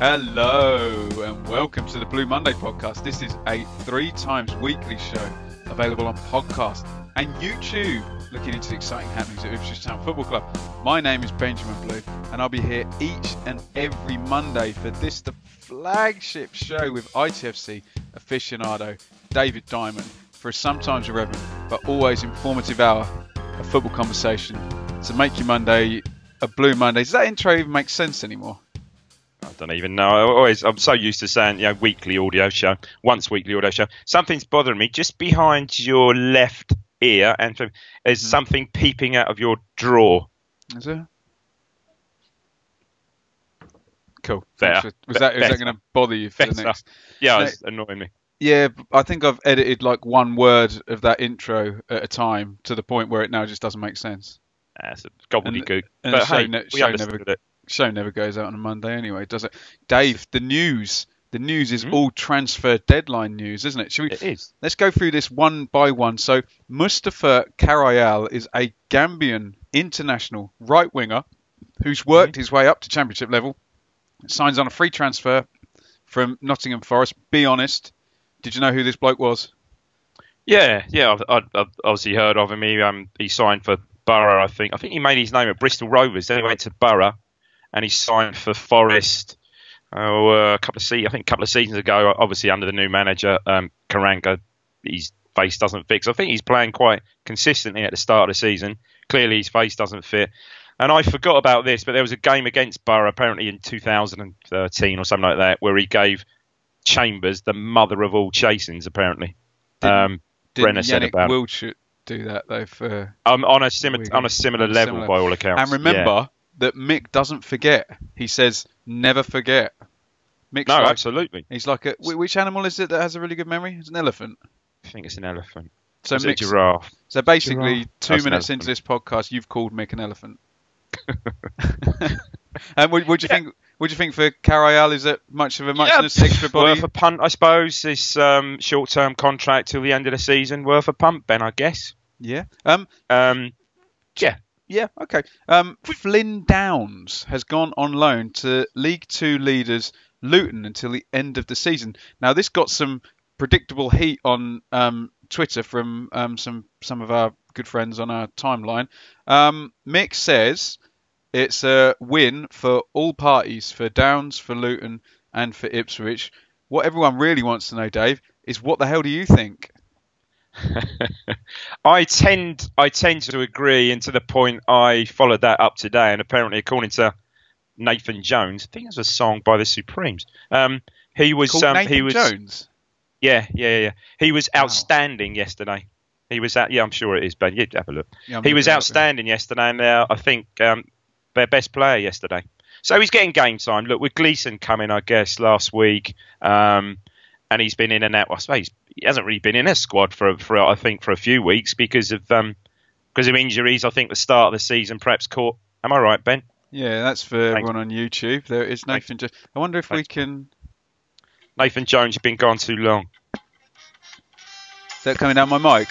Hello and welcome to the Blue Monday podcast. This is a three times weekly show available on podcast and YouTube, looking into the exciting happenings at Ipswich Town Football Club. My name is Benjamin Blue, and I'll be here each and every Monday for this, the flagship show with ITFC aficionado David Diamond for a sometimes irreverent but always informative hour of football conversation to make your Monday a Blue Monday. Does that intro even make sense anymore? I don't even know. I always, I'm so used to saying, you know, weekly audio show, once weekly audio show. Something's bothering me just behind your left ear, and there's Hmm. something peeping out of your drawer. Is there? Cool. There. Thanks Was that, is that Better. going to bother you for the next? Yeah, it's annoying me. Yeah, I think I've edited like one word of that intro at a time to the point where it now just doesn't make sense. That's a gobbledygook. and but the show hey, ne- we understood never- it. Show never goes out on a Monday anyway, does it? Dave, the news. The news is Mhm. all transfer deadline news, isn't it? Should we? It is. Let's go through this one by one. So Mustafa Carayol is a Gambian international right winger who's worked his way up to championship level. Signs on a free transfer from Nottingham Forest. Be honest, did you know who this bloke was? Yeah, yeah. I've, I've, I've obviously heard of him. He um he signed for Borough. I think. I think he made his name at Bristol Rovers. Then he went to Borough, and he signed for Forest. Uh, a couple of se- I think a couple of seasons ago. Obviously under the new manager, um, Karanka, his face doesn't fit. So I think he's playing quite consistently at the start of the season. Clearly, his face doesn't fit. And I forgot about this, but there was a game against Borough apparently in 2013 or something like that, where he gave Chambers the mother of all chasings. Apparently, Didn't- um, Brenner said about. Wiltshire do that though? For um, on a similar on a similar level similar- by all accounts. and remember that Mick doesn't forget. He says never forget. Mick's no, like, absolutely. he's like a which animal is it that has a really good memory? It's an elephant. I think it's an elephant. So It's a giraffe. So basically, Giraffe. two That's minutes into this podcast, you've called Mick an elephant. and what, what do you think? What do you think for Carayol? Is it much of a muchness, Yeah, extra body? Worth a punt, I suppose. This um, short-term contract till the end of the season, worth a punt, Ben, I guess. Yeah. Um. Um, Yeah. Yeah, okay. Um. Flynn Downs has gone on loan to League Two leaders Luton until the end of the season. Now this got some predictable heat on um, Twitter from um, some some of our good friends on our timeline. Um, Mick says it's a win for all parties, for Downs, for Luton, and for Ipswich. What everyone really wants to know, Dave, is what the hell do you think? I tend I tend to agree, and to the point I followed that up today, and apparently, according to Nathan Jones, I think it was a song by the Supremes. Um, he was Called um, Nathan he was Jones. yeah yeah yeah he was Wow. outstanding yesterday. He was out. Yeah, I'm sure it is, Ben. You'd have a look. Yeah, he was looking up, yeah. outstanding yesterday, and uh, I think um, their best player yesterday. So he's getting game time. Look, with Gleason coming, I guess last week, um, and he's been in and out. I suppose he hasn't really been in a squad for for I think for a few weeks because of um, because of injuries. I think the start of the season perhaps caught. Am I right, Ben? Yeah, that's for Thanks. everyone on YouTube. There is Thanks. Nathan. Jo- I wonder if we can. Nathan Jones, you've been gone too long. Is that coming down my mic?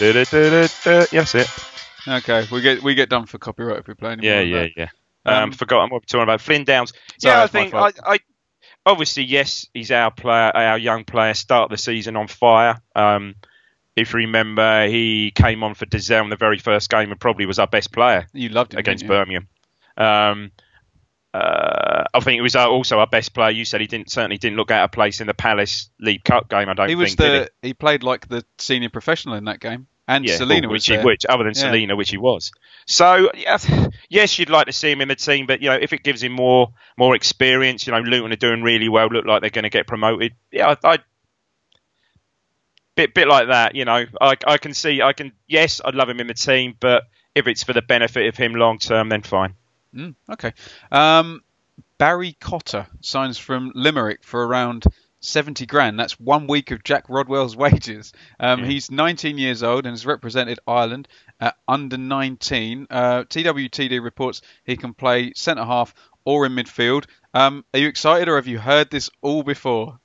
Yes, it. Okay, we get we get done for copyright if we play any Yeah, yeah, that. yeah. Um, Um, forgotten what we're talking about. Flynn Downs. Sorry, yeah, I think I. I obviously yes, he's our player, our young player. Start the season on fire. Um, if you remember, he came on for Dizelle in the very first game and probably was our best player You loved it against? Birmingham. Um, uh, I think it was also our best player. You said he didn't certainly didn't look out of place in the Palace League Cup game. I don't He was think did the he? played like the senior professional in that game, and? Yeah, Celina which he, which other than Yeah. Celina, which he was. So yeah, yes, you'd like to see him in the team, but you know if it gives him more more experience, you know Luton are doing really well. Look like they're going to get promoted. Yeah, I. I Bit, bit like that, you know. I, I can see, I can. Yes, I'd love him in the team, but if it's for the benefit of him long term, then fine. Mm, okay. Um, Barry Cotter signs from Limerick for around 70 grand. That's one week of Jack Rodwell's wages. Um, Yeah. He's 19 years old and has represented Ireland at under 19. Uh, TWTD reports he can play centre half or in midfield. Um, are you excited or have you heard this all before?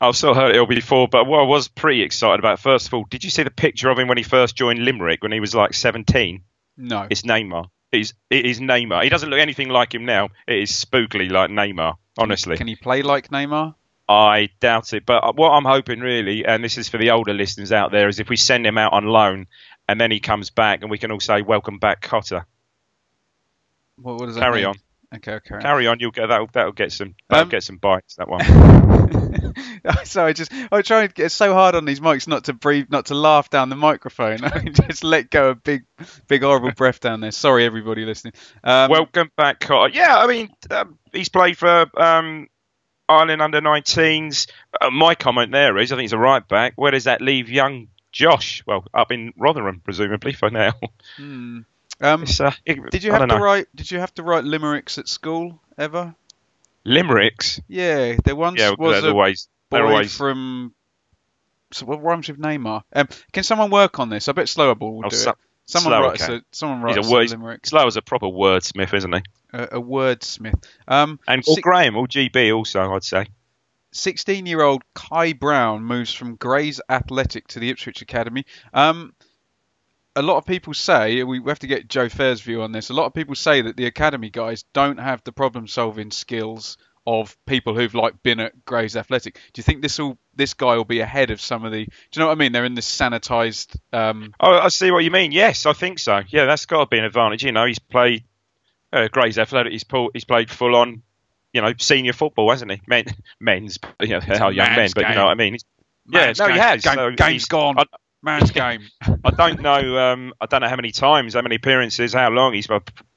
I've still heard it all before, but what I was pretty excited about, first of all, did you see the picture of him when he first joined Limerick when he was like 17? No. It's Neymar. It's, it is Neymar. He doesn't look anything like him now. It is spookily like Neymar, honestly. Can he play like Neymar? I doubt it. But what I'm hoping really, and this is for the older listeners out there, is if we send him out on loan and then he comes back and we can all say, welcome back, Cotter. What, what does that Carry mean? on. Okay, carry on. Carry on. You'll get that'll, that'll get some that'll Um, get some bites. That one. so I just I try and get so hard on these mics not to breathe, not to laugh down the microphone. I just let go a big, big horrible breath down there. Sorry, everybody listening. Um, Welcome back, Cotter. Yeah, I mean, um, he's played for um, Ireland under 19s. Uh, my comment there is, I think he's a right back. Where does that leave young Josh? Well, up in Rotherham, presumably for now. hmm. um, uh, did you I have to know. write? Did you have to write limericks at school ever? limericks? Yeah, there once Yeah, was they're a always boy always. from. So what rhymes with Neymar? Um, can someone work on this? I bet Slower Ball will Oh, do so- it. Someone Slower writes can. a someone He's writes a a, word- limerick, Slow as a proper wordsmith, isn't he? A, a wordsmith. Um, And Graham, or GB also, I'd say. 16 year old Kai Brown moves from Grays Athletic to the Ipswich Academy. Um, a lot of people say, we have to get Joe Fair's view on this. A lot of people say that the Academy guys don't have the problem solving skills of people who've like been at Grays Athletic. Do you think this will this guy will be ahead of some of the? Do you know what I mean? They're in this sanitized. Um, Oh, I see what you mean. Yes, I think so. Yeah, that's got to be an advantage. You know, he's played uh, Grays Athletic. He's, pulled, he's played full on, you know, senior football, hasn't he? Men, men's, you know, how young men, man's but you know what I mean. He's, yeah, no, he has. Game, So game's gone. I, man's game. I don't know. Um, I don't know how many times, how many appearances, how long he's.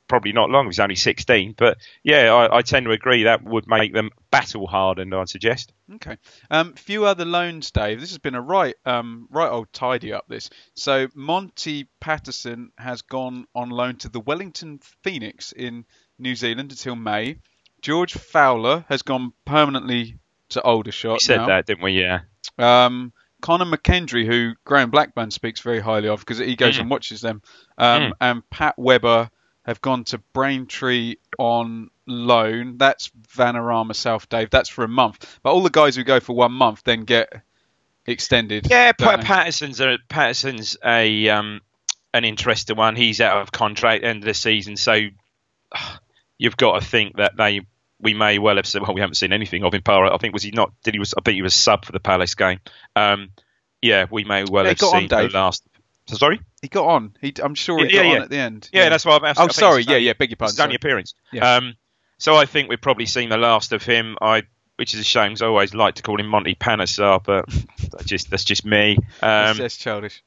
Probably not long. He's only 16. But yeah, I, I tend to agree that would make them battle hardened. I'd suggest. Okay. Um, few other loans, Dave. This has been a right, um, right old tidy up. This. So Monty Patterson has gone on loan to the Wellington Phoenix in New Zealand until May. George Fowler has gone permanently to Aldershot We said now. that, didn't we? Yeah. Um, Conor McKendry, who Graham Blackburn speaks very highly of because he goes Mm. and watches them, um, Mm. and Pat Webber have gone to Braintree on loan. That's Vanarama South, Dave. That's for a month. But all the guys who go for one month then get extended. Yeah, don't Pa- they? Patterson's a Patterson's a um, an interesting one. He's out of contract end of the season, so you've got to think that they we may well have seen. Well, we haven't seen anything of him. I think was he not? Did he was? I think he was sub for the Palace game. Um, yeah, we may well Yeah, have got on, seen the last. So, sorry. He got on. He, I'm sure he Yeah, got yeah. on at the end. Yeah, that's why I'm. Asking. Oh, sorry. Yeah, yeah. Beg your pardon. It's only appearance. Yeah. Um, so I think we've probably seen the last of him. I, which is a shame. 'cause I always like to call him Monty Panesar, but that's just that's just me. That's, Um, that's childish.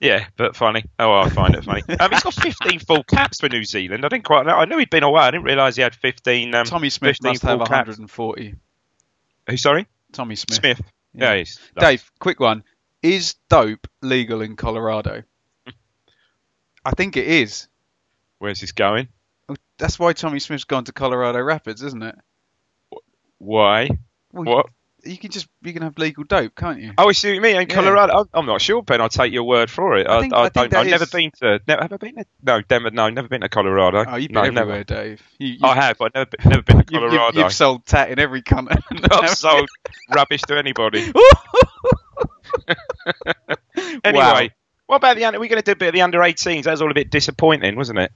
yeah, but funny. Oh, I find it funny. Um, he's got 15 full caps for New Zealand. I didn't quite know. I knew he'd been away. I didn't realise he had 15. Um, Tommy Smith 15 must have full caps. 140. Who? Sorry, Tommy Smith. Smith. Yeah. Yeah, he's Dave, quick one. Is dope legal in Colorado? I think it is. Where's this going? That's why Tommy Smith's gone to Colorado Rapids, isn't it? Why? Well, What? You can just you can have legal dope, can't you? Oh, I see what you mean. In Yeah. Colorado, I'm, I'm not sure, Ben. I'll take your word for it. I, I, think, I, don't. I've never been to. Never, have I been to? No, Denver. No, never been to Colorado. Oh, you've no, been never. everywhere, Dave. You, you, I have, but I've never been, never been to you've, you've- Colorado. you've sold tat in every continent. I've sold rubbish to anybody. Anyway, what about the under? We're going to do a bit of the under 18s. That was all a bit disappointing, wasn't it?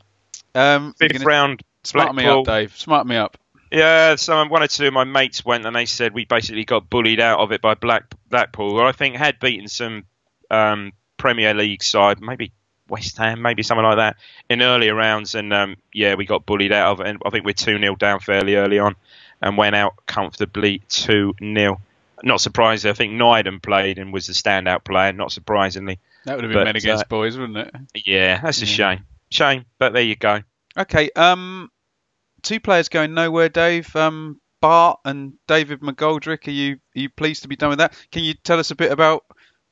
Um, Fifth gonna- round. Smart me up, Dave. Smart me up. Yeah, so one or two of my mates went and they said we basically got bullied out of it by Black Blackpool. Well, I think had beaten some um, Premier League side, maybe West Ham, maybe something like that, in earlier rounds, and um, yeah, we got bullied out of it. And I think we're two 0 down fairly early on, and went out comfortably two 0 Not surprised. I think Nydam played and was the standout player. Not surprisingly. That would have been But, men against uh, boys, wouldn't it? Yeah, that's a Yeah. shame. Shame, but there you go. Okay. Um, two players going nowhere, Dave. Um, Bart and David McGoldrick. Are you are you pleased to be done with that? Can you tell us a bit about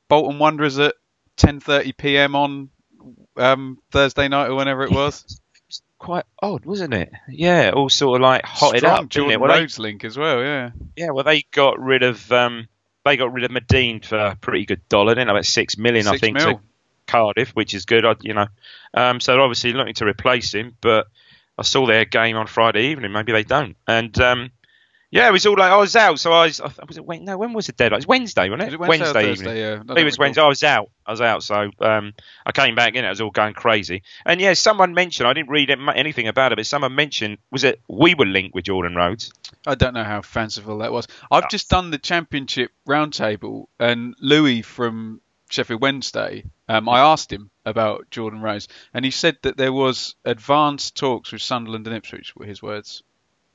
Bolton Wanderers at 10:30 p.m. on um, Thursday night or whenever it was? Quite odd, wasn't it? Yeah, all sort of like hotted Strong up, Jordan it? Well, they- Rhodes link as well. Yeah. Yeah, well, they got rid of um, they got rid of Madine for a pretty good dollar, didn't they? About six million, I think, mil. to Cardiff, which is good. I, you know, um, so they're obviously looking to replace him. But I saw their game on Friday evening. Maybe they don't. And um, yeah, it was all like I was out. So I was. I was it no? When was the deadline? It was Wednesday, wasn't it? Was it Wednesday, or evening. Yeah. I I think don't it was. Wednesday. I was out. I was out. So um, I came back in. It was all going crazy. And yeah, someone mentioned. I didn't read anything about it, but someone mentioned was it we were linked with Jordan Rhodes. I don't know how fanciful that was. I've just done the championship roundtable, and Louis from Sheffield Wednesday. Um, I asked him about Jordan Rhodes, and he said that there was advanced talks with Sunderland and Ipswich. Were his words.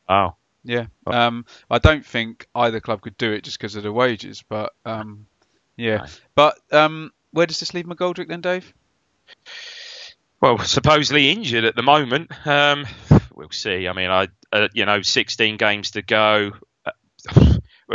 Oh, Yeah. Oh. Um, I don't think either club could do it just because of the wages, but um, yeah. No. But um, where does this leave McGoldrick then, Dave? Well, supposedly injured at the moment. Um, we'll see. I mean, I uh, you know, 16 games to go. Uh,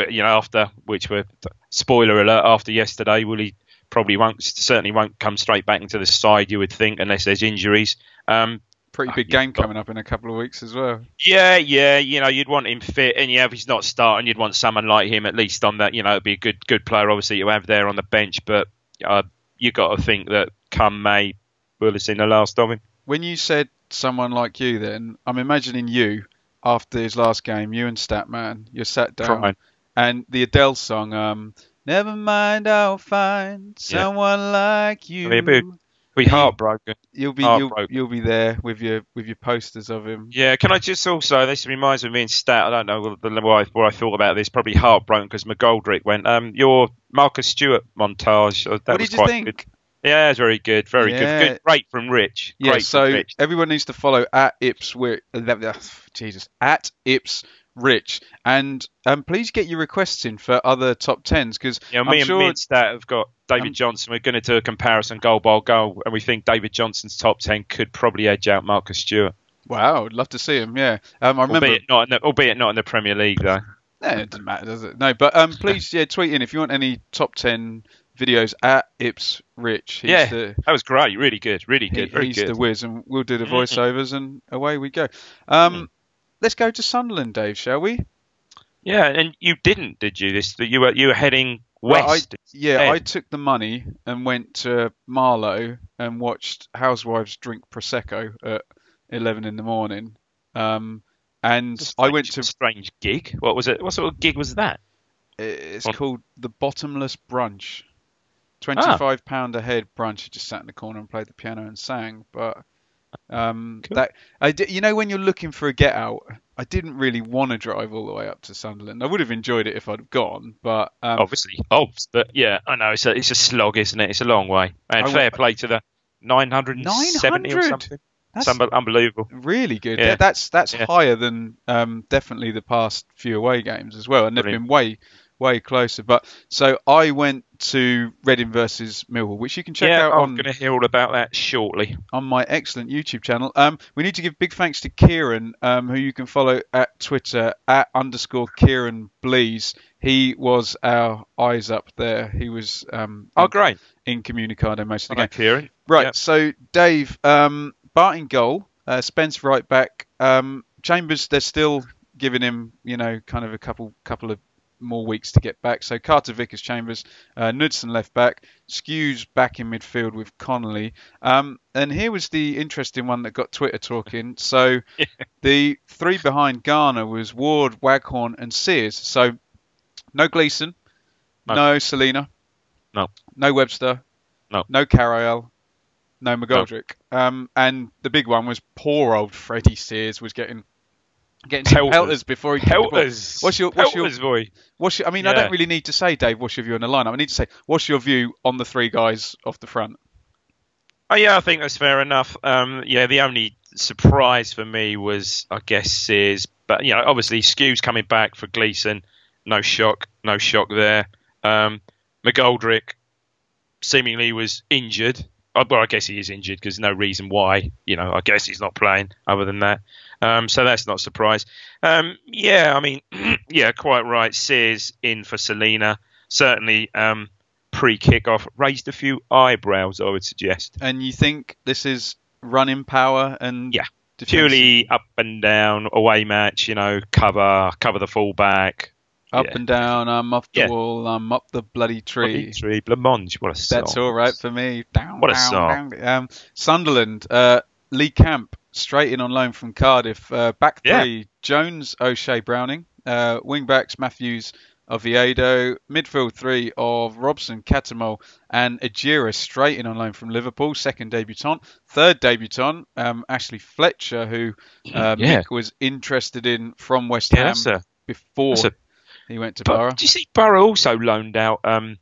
you know, after which were spoiler alert after yesterday, will he probably won't certainly won't come straight back into the side. You would think unless there's injuries. Um, Pretty Oh, big game but- coming up in a couple of weeks as well. yeah, yeah, you know, you'd want him fit, and yeah, if he's not starting, you'd want someone like him at least on that. You know, it'd be a good good player, obviously, to have there on the bench. But uh, you got to think that come May, we'll have seen the last of him. When you said someone like you, then I'm imagining you after his last game, you and Statman, you're sat down, and the Adele song, um, "Never mind, I'll find Yeah. someone like you." Be a Be heartbroken. You'll be you'll, you'll be there with your with your posters of him. Yeah, can I just also, this reminds me of me and Stat, I don't know the- what I, what I thought about this, probably heartbroken because McGoldrick went. Um, Your Marcus Stewart montage, uh, that what was did you quite think? good. Yeah, it's very good, very Yeah. good. good. Great from Rich. Yeah, Great so Rich. everyone needs to follow at Ipswich. Jesus, at Ips Rich, and um, please get your requests in for other top tens because Yeah, I'm me and sure and have got David Um, Johnson. We're going to do a comparison goal by goal, and we think David Johnson's top 10 could probably edge out Marcus Stewart. wow, I'd love to see him. Yeah, um, I remember. Albeit not, in the, albeit not in the Premier League, though. No, it doesn't matter, does it? No, but um, please, yeah, tweet in if you want any top ten videos at Ips Rich. He's Yeah, the, That was great. Really good. Really he- good. Very he's good. the whiz, and we'll do the Mhm. voiceovers, and away we go. Um, Mm. let's go to Sunderland, Dave, shall we? Yeah, and you didn't, did you? This you were you were heading Well, I- west. Yeah, Ed. I took the money and went to Marlow and watched housewives drink prosecco at eleven in the morning. Um, and I went to a strange gig. What was it? What sort of gig was that? it's called the Bottomless Brunch. Ah. Twenty-five pound a head brunch. I just sat in the corner and played the piano and sang. But um, Cool. that I you know when you're looking for a get out, I didn't really want to drive all the way up to Sunderland. I would have enjoyed it if I'd gone, but um, Obviously, obs, but yeah, I know it's a it's a slog, isn't it? It's a long way. And I fair play to the 970 or something. that's It's unbelievable. really good. Yeah. Yeah, that's that's Yeah. higher than um, definitely the past few away games as well, and they've been way way closer. But so I went to Reading versus Millwall, which you can check yeah, out I'm on going to hear all about that shortly. on my excellent YouTube channel. Um, we need to give big thanks to Kieran, um, who you can follow at Twitter at underscore Kieran Blees. He was our eyes up there. He was um, Oh, in, great. incommunicado most of the Okay, game. Kieran. Right. Yep. So Dave, um, Bart in goal, uh, Spence right back, um, Chambers. They're still giving him, you know, kind of a couple couple of more weeks to get back. So Carter Vickers Chambers, uh, Knudsen left back, Skuse back in midfield with Connolly. Um, and here was the interesting one that got Twitter talking. So the three behind Garner was Ward, Waghorn, and Sears. So no Gleason, No. no Celina, No. no Webster, No. no Carroll, no McGoldrick. Um, and the big one was poor old Freddie Sears was getting getting Pelters. pelters before he. Pelters. What's your what's your Pelters, boy. what's your, I mean, I don't really need to say, Dave, what's your view on the lineup? I need to say, what's your view on the three guys off the front? Oh yeah, I think that's fair enough. Um, yeah, the only surprise for me was, I guess, Sears. But you know, obviously, Skuse's coming back for Gleason. No shock, no shock there. Um, McGoldrick seemingly was injured. Uh, Well, I guess he is injured because no reason why. You know, I guess he's not playing other than that. Um, so that's not a surprise. Um, yeah, I mean, yeah, quite right. Sears in for Celina. Certainly, um, pre-kickoff raised a few eyebrows. I would suggest. And you think this is running power and Yeah. defensive- purely up and down away match. You know, cover cover the fullback. up yeah. and down, I'm up the Yeah. wall, I'm up the bloody tree. Tree, Blancmange, what a song. That's all right for me. Down, What a down, song. down. Um, Sunderland, uh, Lee Camp, straight in on loan from Cardiff. Uh, back Yeah. three, Jones, O'Shea, Browning. Uh, wing backs, Matthews, Oviedo. Midfield three of Robson, Cattermole, and Ejaria, straight in on loan from Liverpool. Second debutant. Third debutant, um, Ashley Fletcher, who uh, Yeah. Mick was interested in from West Yeah, Ham a, before a he went to Borough. do you see Borough also loaned out um,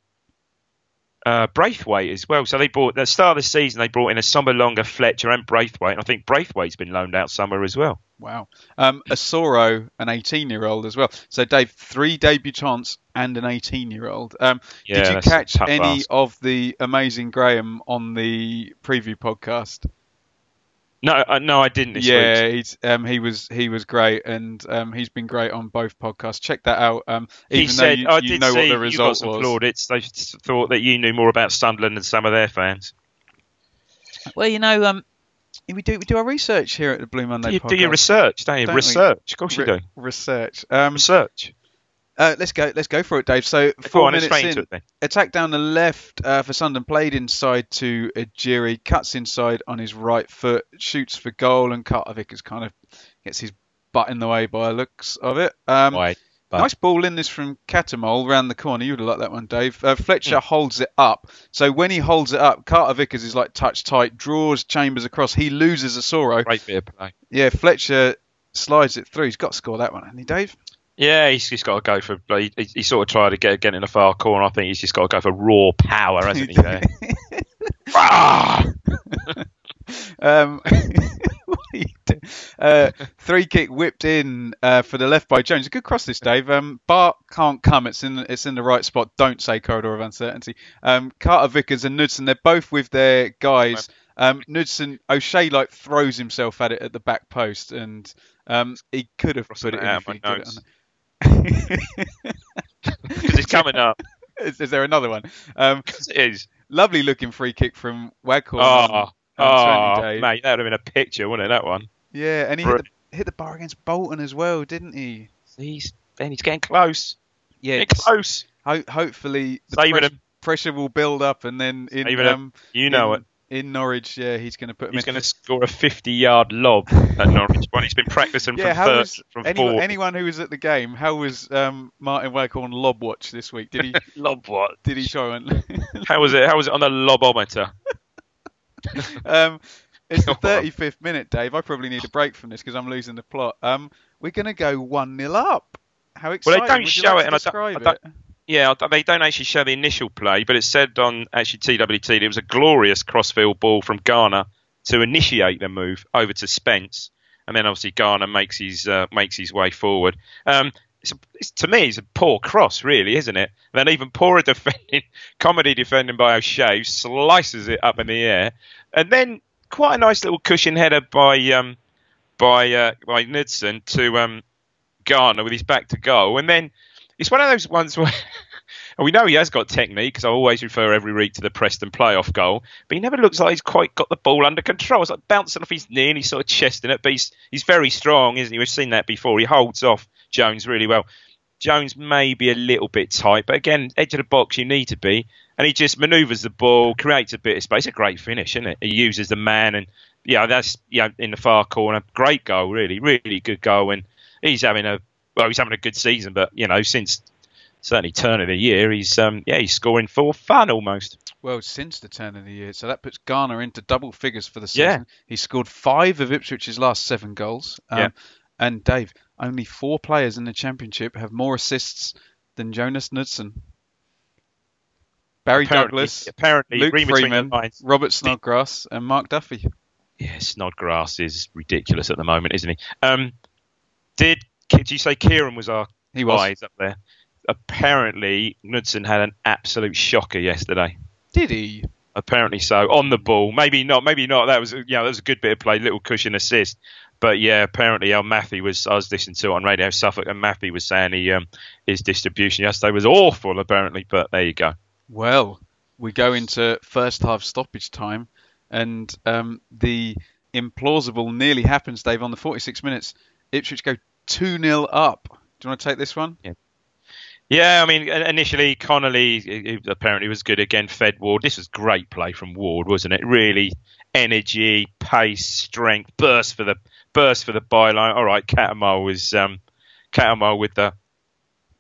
uh, Braithwaite as well? So they bought at the start of the season they brought in a summer longer Fletcher and Braithwaite, and I think Braithwaite's been loaned out summer as well. Wow. Um, Asoro, an 18 year old as well. So, Dave, three debutants and an 18 year old. Um, Yeah, did you catch any of the amazing Graham on the preview podcast? No, uh, no, I didn't. This yeah, week. he's, um, he was he was great, and um, he's been great on both podcasts. Check that out. Um, even he though said, you, "I you did know see what the you got result some was. plaudits. They thought that you knew more about Sunderland than some of their fans. Well, you know, um, we do we do our research here at the Blue Monday Do you, podcast. do your research, don't you? Don't we? research, of course you do. research. Um, Research. Uh, let's go. Let's go for it, Dave. So four on, minutes in, it attack down the left uh, for Sunderland, played inside to Ejaria, cuts inside on his right foot, shoots for goal, and Carter Vickers kind of gets his butt in the way by the looks of it. Um, Why? Nice ball in this from Cattermole round the corner. You'd have liked that one, Dave. Uh. Fletcher holds it up. So when he holds it up, Carter Vickers is like touch tight, draws Chambers across. He loses Asoro. Great bit of play. Yeah, Fletcher slides it through. He's got to score that one, hasn't he, Dave? Yeah, he's just got to go for. He, he, he sort of tried to get, get in the far corner. I think he's just got to go for raw power, hasn't he? There. Ah! Um, what are you doing? uh, three kick whipped in uh, for the left by Jones. A good cross this, Dave. Um, Bart can't come. It's in it's in the right spot. Don't say corridor of uncertainty. Um, Carter Vickers and Knudsen. They're both with their guys. Um, Knudsen O'Shea like throws himself at it at the back post, and um, he could have Crossing put it it in out if of he my did it notes. on- Because it's coming up. is, is there another one? Um, it is. lovely looking free kick from Waghorn. Oh, oh mate, that would have been a picture, wouldn't it? That one. Yeah, and he hit the, hit the bar against Bolton as well, didn't he? He's and he's getting close. Yeah, Getting close. Ho- hopefully the Saving press- him. pressure will build up, and then in um, You know in, it. In Norwich, yeah, he's going to put him He's in. going to score a 50-yard lob at Norwich. One he's been practicing yeah, from was from anyone, four. anyone who was at the game? How was um, Martin Waghorn lob watch this week? Did he lob what? did he try and? How was it? How was it on the lobometer? um, it's the 35th minute, Dave. I probably need a break from this because I'm losing the plot. Um, we're going to go one 0 up. How exciting! Well, they don't show like it, and I don't- I don't- it? Yeah, they don't actually show the initial play, but it said on actually TWT that it was a glorious crossfield ball from Garner to initiate the move over to Spence, and then obviously Garner makes his uh, makes his way forward. Um, it's, a, it's to me, it's a poor cross, really, isn't it? And then even poorer defending, comedy defending by O'Shea slices it up in the air, and then quite a nice little cushion header by um, by uh, by Knudsen to um, Garner with his back to goal, and then it's one of those ones where and we know he has got technique because I always refer every week to the Preston playoff goal, but he never looks like he's quite got the ball under control. It's like bouncing off his knee and he's sort of chesting it, but he's he's very strong, isn't he? We've seen that before. He holds off Jones really well. Jones may be a little bit tight, but again, edge of the box you need to be, and he just manoeuvres the ball, creates a bit of space. A great finish, isn't it? He uses the man, and yeah, that's yeah in the far corner. Great goal, really, really good goal, and he's having a well, he's having a good season, but you know since certainly turn of the year. He's um, yeah, he's scoring for fun almost. Well, since the turn of the year, so that puts Garner into double figures for the season. Yeah. He scored five of Ipswich's last seven goals. Um, Yeah. And Dave, only four players in the championship have more assists than Jonas Knudsen. Barry Apparently- Douglas, apparently Luke reading between the Freeman, Robert Snodgrass, and Mark Duffy. Yeah, Snodgrass is ridiculous at the moment, isn't he? Um, did did you say Kieran was our He was. guys up there? Apparently, Knudsen had an absolute shocker yesterday. Did he? Apparently so on the ball. Maybe not. Maybe not. That was you know that was a good bit of play, little cushion assist. But yeah, apparently El Maffey was. I was listening to it on Radio Suffolk, and Maffey was saying he um, his distribution yesterday was awful. Apparently, but there you go. Well, we go into first half stoppage time, and um, the implausible nearly happens, Dave. On the 46 minutes, Ipswich go 2 0 up. Do you want to take this one? Yeah, Yeah, I mean, initially Connolly apparently was good again. Fed Ward. This was great play from Ward, wasn't it? Really, energy, pace, strength, burst for the burst for the byline. All right, Cattermole was um, with the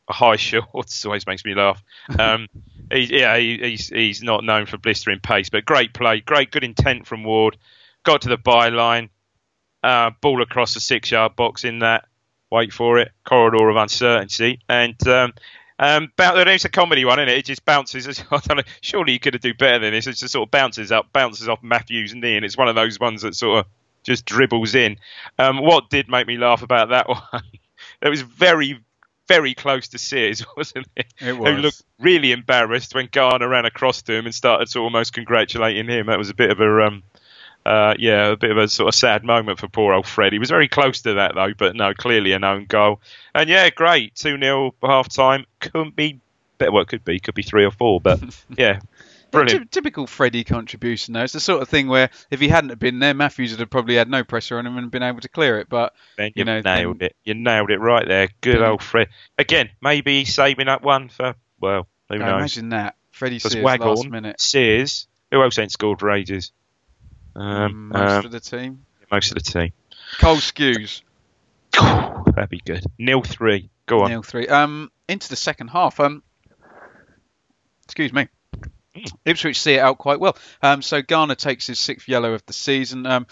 high shorts always makes me laugh. Um, he, yeah, he, he's he's not known for blistering pace, but great play, great good intent from Ward. Got to the byline, uh, ball across the six-yard box in that. Wait for it, corridor of uncertainty, and um, um, it's a comedy one, isn't it? It just bounces. I don't know. Surely you could have do better than this. It just sort of bounces up, bounces off Matthews' knee, and it's one of those ones that sort of just dribbles in. Um, what did make me laugh about that one? it was very, very close to Sears, wasn't it? It Who was. looked really embarrassed when Garner ran across to him and started to almost congratulating him. That was a bit of a, um, uh, yeah, a bit of a sort of sad moment for poor old Fred. He was very close to that though, but no, clearly an own goal. And yeah, great, two 0 half time. Couldn't be better. Well, it could be, could be three or four, but yeah, brilliant. Typical Freddie contribution, though. It's the sort of thing where if he hadn't been there, Matthews would have probably had no pressure on him and been able to clear it. But Ben, you you know, nailed then- it. You nailed it right there. Good Then- old Fred. Again, maybe he's saving up one for well, who now knows? imagine that Freddie Sears last minute, Sears, who else ain't scored for ages? Um, most um, of the team. most of the team. Cole Skuse, That'd be good. Nil three. Go on. nil three. Um, into the second half. Um, excuse me. Ipswich see it out quite well. Um, so Garner takes his sixth yellow of the season. Um,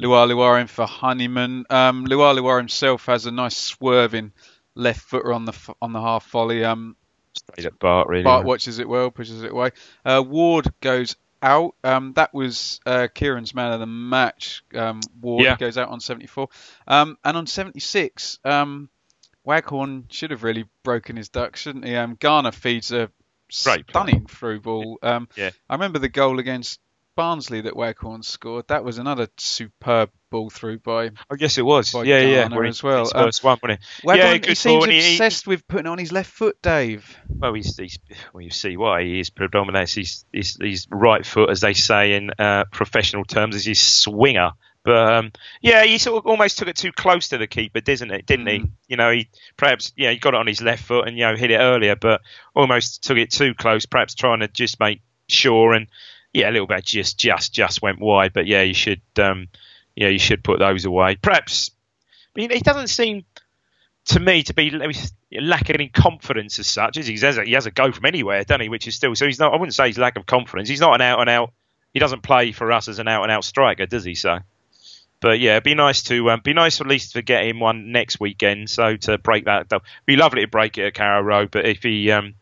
LuaLua in for Honeyman. Um, LuaLua himself has a nice swerving left footer on the on the half volley. Um, Straight at Bart, really. Bart watches it well, pushes it away. Uh, Ward goes out. Um, that was uh, Kieran's man of the match. Um, Ward Yeah. goes out on 74. Um, and on 76, um, Waghorn should have really broken his duck, shouldn't he? Um, Garner feeds a stunning through ball. Um, Yeah. I remember the goal against Barnsley that Waghorn scored. That was another superb ball through by I guess it was. yeah, yeah. Where he- as well. His Um, first one, wasn't it? Waghorn. Yeah, he seems and he- he- obsessed with putting on his left foot, Dave. Well, he's, he's well, you see why he is predominant. He's, he's, he's right foot, as they say in uh, professional terms, is his swinger. But um, yeah, he sort of almost took it too close to the keeper, didn't it? Didn't he? Mm. You know, he perhaps yeah he got it on his left foot and you know hit it earlier, but almost took it too close. Perhaps trying to just make sure and yeah, a little bit just just just went wide. But yeah, you should um, yeah you should put those away. Perhaps I mean, he doesn't seem to me to be lacking in confidence as such. Is he? He has, a, he has a go from anywhere, doesn't he? Which is still so. He's not. I wouldn't say he's lack of confidence. He's not an out and out. He doesn't play for us as an out and out striker, does he? So, but yeah, it'd be nice to um, be nice at least to get him one next weekend. So to break that, it'd be lovely to break it at Carrow Road. But if he um,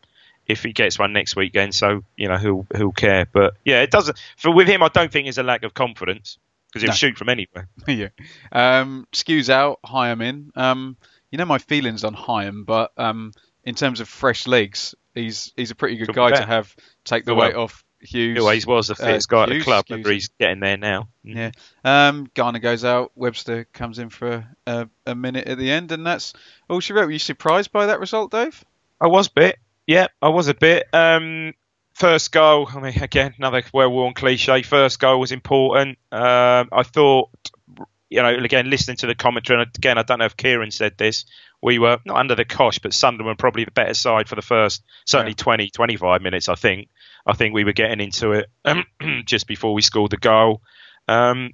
if he gets one next weekend, so you know who'll who'll care. But yeah, it doesn't. For with him, I don't think there's a lack of confidence because he'll No. shoot from anywhere. yeah. Um, Skuse out, Hyam in. Um, you know my feelings on Hyam, but um, in terms of fresh legs, he's he's a pretty good guy to have take the Good weight off Hughes. He was the uh, guy at the club. Whether he's getting there now. Yeah. Um, Garner goes out. Webster comes in for a, a minute at the end, and that's all she wrote. Were you surprised by that result, Dave? I was a bit. Yeah, I was a bit. Um, first goal, I mean, again, another well-worn cliche. First goal was important. Um, I thought, you know, again, listening to the commentary, and again, I don't know if Kieran said this. We were not under the cosh, but Sunderland were probably the better side for the first, certainly Yeah. 20, 25 minutes. I think. I think we were getting into it just before we scored the goal. Um,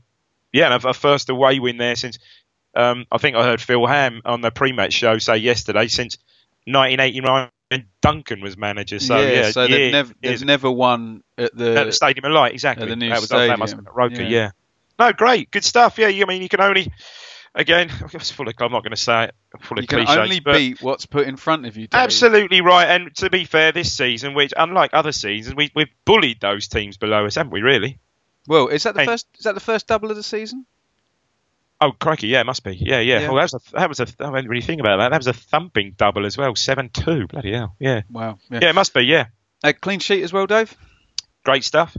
yeah, and our first away win there since. Um, I think I heard Phil Ham on the pre-match show say yesterday since 1989 when Duncan was manager. So yeah, so they've years they've never won at the, at the Stadium of Light, exactly. the new that was that must stadium. have been at Roker, Yeah. yeah. No, great, good stuff. Yeah, you, I mean, you can only, again, it's full of. I'm not going to say it, full of you can cliches, only beat what's put in front of you. Dave. absolutely right. And to be fair, this season, which unlike other seasons, we, we've bullied those teams below us, haven't we? Really? Well, is that the Hey. first? Is that the first double of the season? Oh, crikey, yeah, it must be. Yeah, yeah. Yeah. Well, that was a, that was a, I didn't really think about that. That was a thumping double as well, seven two. Bloody hell. Yeah, Wow. Yeah. yeah, it must be. Yeah, A clean sheet as well, Dave. great stuff.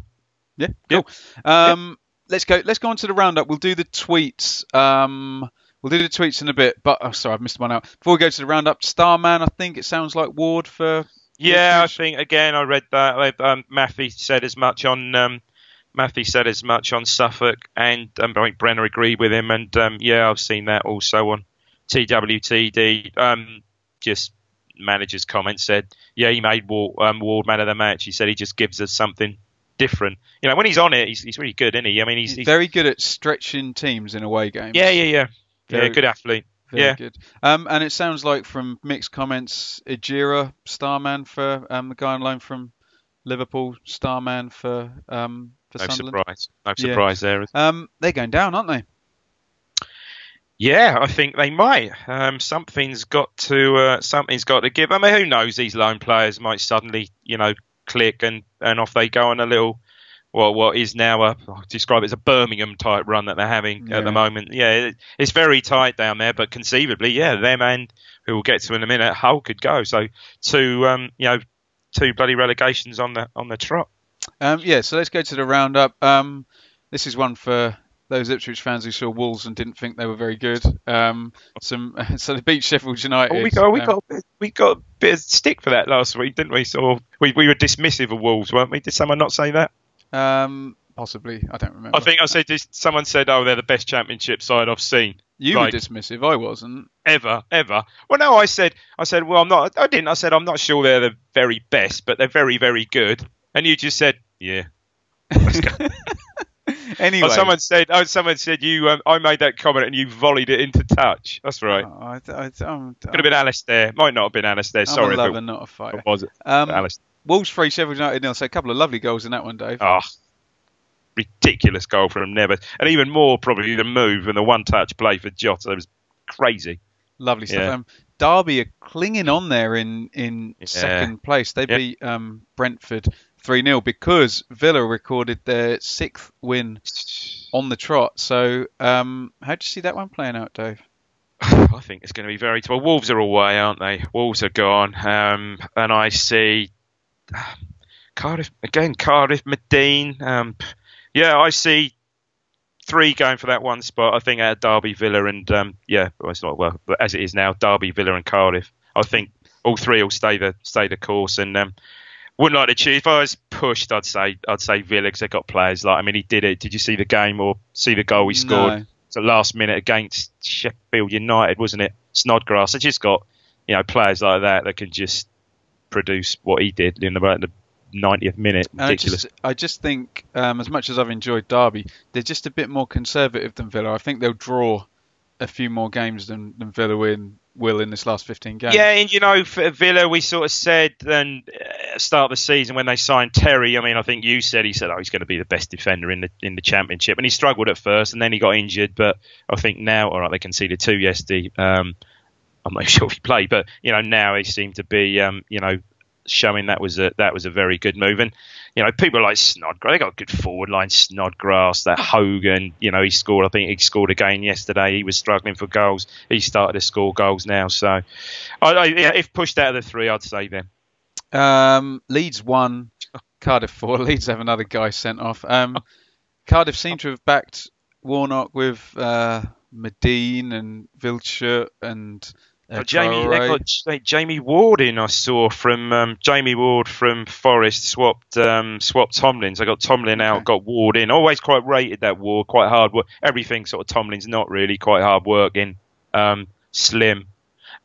Yeah. Yeah. Cool. Um, let's go. Let's go on to the roundup. We'll do the tweets. Um, we'll do the tweets in a bit. But oh, sorry, I've missed one out. Before we go to the roundup, Starman. I think it sounds like Ward for. Yeah, I think again I read that. Um, Matthew said as much on um, Matthew said as much on Suffolk, and um, I think Brenner agreed with him. And um, yeah, I've seen that also on TWTD. Um, just manager's comment said, yeah, he made Ward, um, Ward man of the match. He said he just gives us something different. You know, when he's on it, he's, he's really good, isn't he? I mean, he's, He's, very good at stretching teams in away games. yeah, yeah, yeah, Very- yeah, good athlete. Very yeah. good. Um, and it sounds like from mixed comments, Ejaria Starman for um, the guy on loan from Liverpool, Starman for um, for No Sunderland. surprise, no Yeah. surprise there. Um, they're going down, aren't they? Yeah, I think they might. Um, something's got to uh, something's got to give. I mean, who knows? These lone players might suddenly, you know, click and, and off they go on a little. What what is now a I describe it as a Birmingham type run that they're having Yeah. at the moment. Yeah, it, it's very tight down there, but conceivably, yeah, them and who we'll get to in a minute, Hull could go. So two, um, you know, two bloody relegations on the on the trot. Um, yeah, so let's go to the roundup. Um, this is one for those Ipswich fans who saw Wolves and didn't think they were very good. Um, some so they beat Sheffield United. Oh, we got we Um, got a bit- we got a bit of stick for that last week, didn't we? So we we were dismissive of Wolves, weren't we? Did someone not say that? um, possibly. I don't remember. I think I said someone said, "Oh, they're the best championship side I've seen you like- were dismissive. I wasn't. ever, ever." Well, no, I said, I said, well, I'm not. I didn't. I said, I'm not sure they're the very best, but they're very, very good. And you just said, "Yeah." Anyway, Oh, someone said, "Oh, someone said you." Um, I made that comment and you volleyed it into touch. That's right. Oh, I, I, I'm, Could have been Alistair. Might not have been Alistair. I'm Sorry, a if lover, it, not a fighter. was it. Um, Alistair. Wolves three, Sheffield United nil. So a couple of lovely goals in that one, Dave. Oh, ridiculous goal from Neves, and even more probably the move and the one-touch play for Jota. It was crazy. Lovely stuff. Yeah. Um, Derby are clinging on there in in Yeah. second place. They Yeah. beat um, Brentford three 0 because Villa recorded their sixth win on the trot. So um, how do you see that one playing out, Dave? I think it's going to be very well. Wolves are away, aren't they? Wolves are gone, um, and I see Cardiff again. Cardiff, Madine. Um, yeah, I see three going for that one spot. I think at Derby, Villa, and um, yeah, well, it's not well, as it is now, Derby, Villa, and Cardiff. I think all three will stay the stay the course, and um, wouldn't like to choose. If I was pushed, I'd say I'd say Villa because they've got players like. I mean, he did it. Did you see the game or see the goal he scored? No. It's the last minute against Sheffield United, wasn't it? Snodgrass. They just got you know players like that that can just produce what he did in about the 90th minute. And I Ridiculous. just, I just think, um, as much as I've enjoyed Derby, they're just a bit more conservative than Villa. I think they'll draw a few more games than, than Villa win, will in this last 15 games. Yeah, and you know, for Villa, we sort of said then uh, start of the season when they signed Terry. I mean, I think you said he said, "Oh, he's going to be the best defender in the in the championship," and he struggled at first, and then he got injured. But I think now, all right, they conceded two yesterday. Um, I'm not sure if he played, but you know, now he seemed to be, um, you know, showing that was a that was a very good move. And you know, people like Snodgrass, they got a good forward line. Snodgrass, that Hogan, you know, he scored. I think he scored again yesterday. He was struggling for goals. He started to score goals now. So, I, I, yeah, if pushed out of the three, I'd say them. Um, Leeds won, Cardiff four. Leeds have another guy sent off. Um, Cardiff seem to have backed Warnock with uh, Madine and Vilchert and uh, Got Jamie, got Jamie Ward in. I saw from um, Jamie Ward from Forest swapped um, swapped Tomlins. I got Tomlin out, Okay. got Ward in. Always quite rated that Ward, quite hard work. Everything sort of Tomlin's not really quite hard working. Um, slim.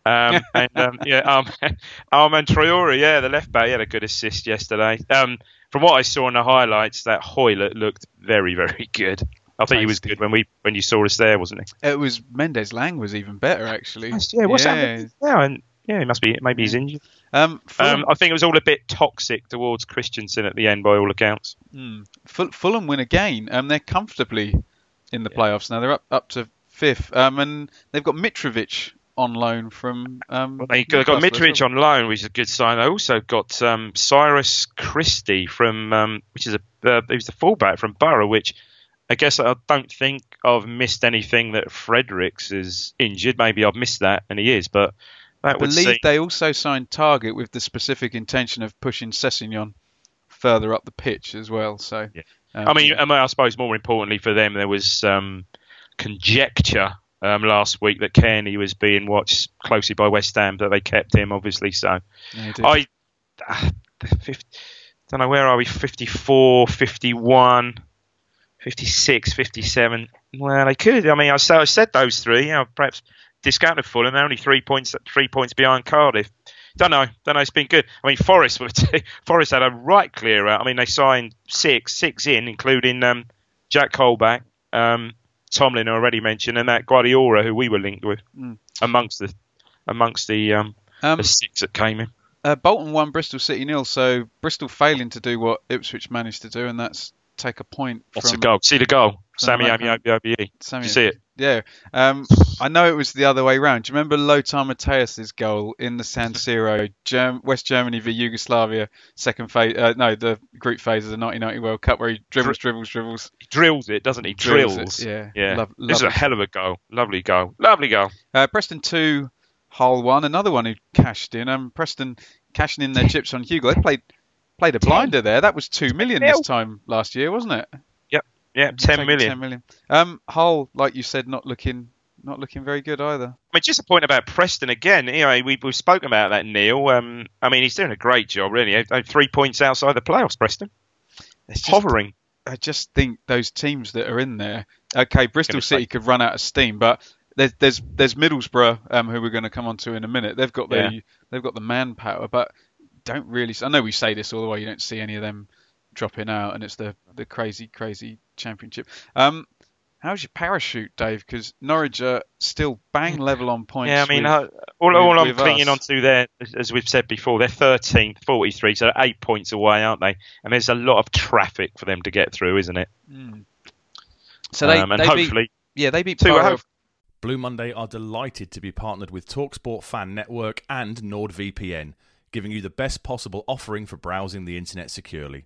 Um, and um, yeah, um, Armand Traore, yeah, the left back, he had a good assist yesterday. Um, from what I saw in the highlights, that Hoilett looked very, very good. I think he was good when we when you saw us there, wasn't he? It was Mendez-Laing was even better actually. Yeah, what's yeah. happening now? And yeah, he must be. Maybe he's injured. Um, Fulham, Um, I think it was all a bit toxic towards Christiansen at the end, by all accounts. Ful- Fulham win again. Um, they're comfortably in the Yeah. playoffs now. They're up up to fifth. Um, and they've got Mitrovic on loan from. Um, Well, they got, got Mitrovic on loan, which is a good sign. They also got um, Cyrus Christie from, um, which is a uh, he was the fullback from Borough, which I guess I don't think I've missed anything that Fredericks is injured. Maybe I've missed that, and he is, but that I believe seem they also signed Targett with the specific intention of pushing Sessegnon further up the pitch as well. So, Yeah. um, I mean, I I suppose more importantly for them, there was um, conjecture um, last week that Cairney was being watched closely by West Ham, that they kept him, obviously. So yeah. I uh, 50, don't know where are we 54, 51, 56, 57. Well, they could. I mean, I, said- I said those three. You know, perhaps discounted Fulham. They're only three points, three points behind Cardiff. Don't know. Don't know. It's been good. I mean, Forest were Forest had a right clear out. I mean, they signed six, six in, including um, Jack Colback, um, Tomlin, already mentioned, and that Guédioura, who we were linked with, Mm. amongst the amongst the um, um, the six that came in. uh, Bolton won Bristol City nil. So Bristol failing to do what Ipswich managed to do, and that's take a point What's from the goal? See the goal. Sammy the Obi left Obi Obi. Sammy. You see it? Yeah. Um, I know it was the other way around. Do you remember Lothar Matthäus's goal in the San Siro, Germ- West Germany v Yugoslavia, second phase? Uh, no, the group phase of the 1990 World Cup, where he dribbles, dribbles, dribbles, He drills it, doesn't he? drills. Drills. it. Yeah. Yeah. Lov- this is a hell of a goal. Lovely goal. Lovely goal. Uh, Preston two, Hull one. Another one who cashed in. Um, Preston cashing in their chips on Hugill. They played played a blinder there. That was two million this time last year, wasn't it? Yeah, ten million. 10 million. Um, Hull, like you said, not looking not looking very good either. I mean, just a point about Preston again. You know, we, we've spoken about that, Neil. Um, I mean, he's doing a great job, really. Uh, Three points outside the playoffs, Preston. It's just, Hovering. I just think those teams that are in there. Okay, Bristol City could run out of steam, but there's there's there's Middlesbrough, um, who we're going to come on to in a minute. They've got the Yeah. they've got the manpower, but don't really. I know we say this all the way. You don't see any of them dropping out, and it's the the crazy crazy championship. Um, how's your parachute, Dave? Because Norwich are still bang level on points. Yeah, I mean, with- uh, all, with- I'm with clinging us. onto there, as, as we've said before, they're 13th, 43, so eight points away, aren't they? And there's a lot of traffic for them to get through, isn't it? Mm. so they, um, and they hopefully, beat yeah they beat two. I hope- Blue Monday are delighted to be partnered with TalkSport Fan Network and NordVPN, giving you the best possible offering for browsing the internet securely.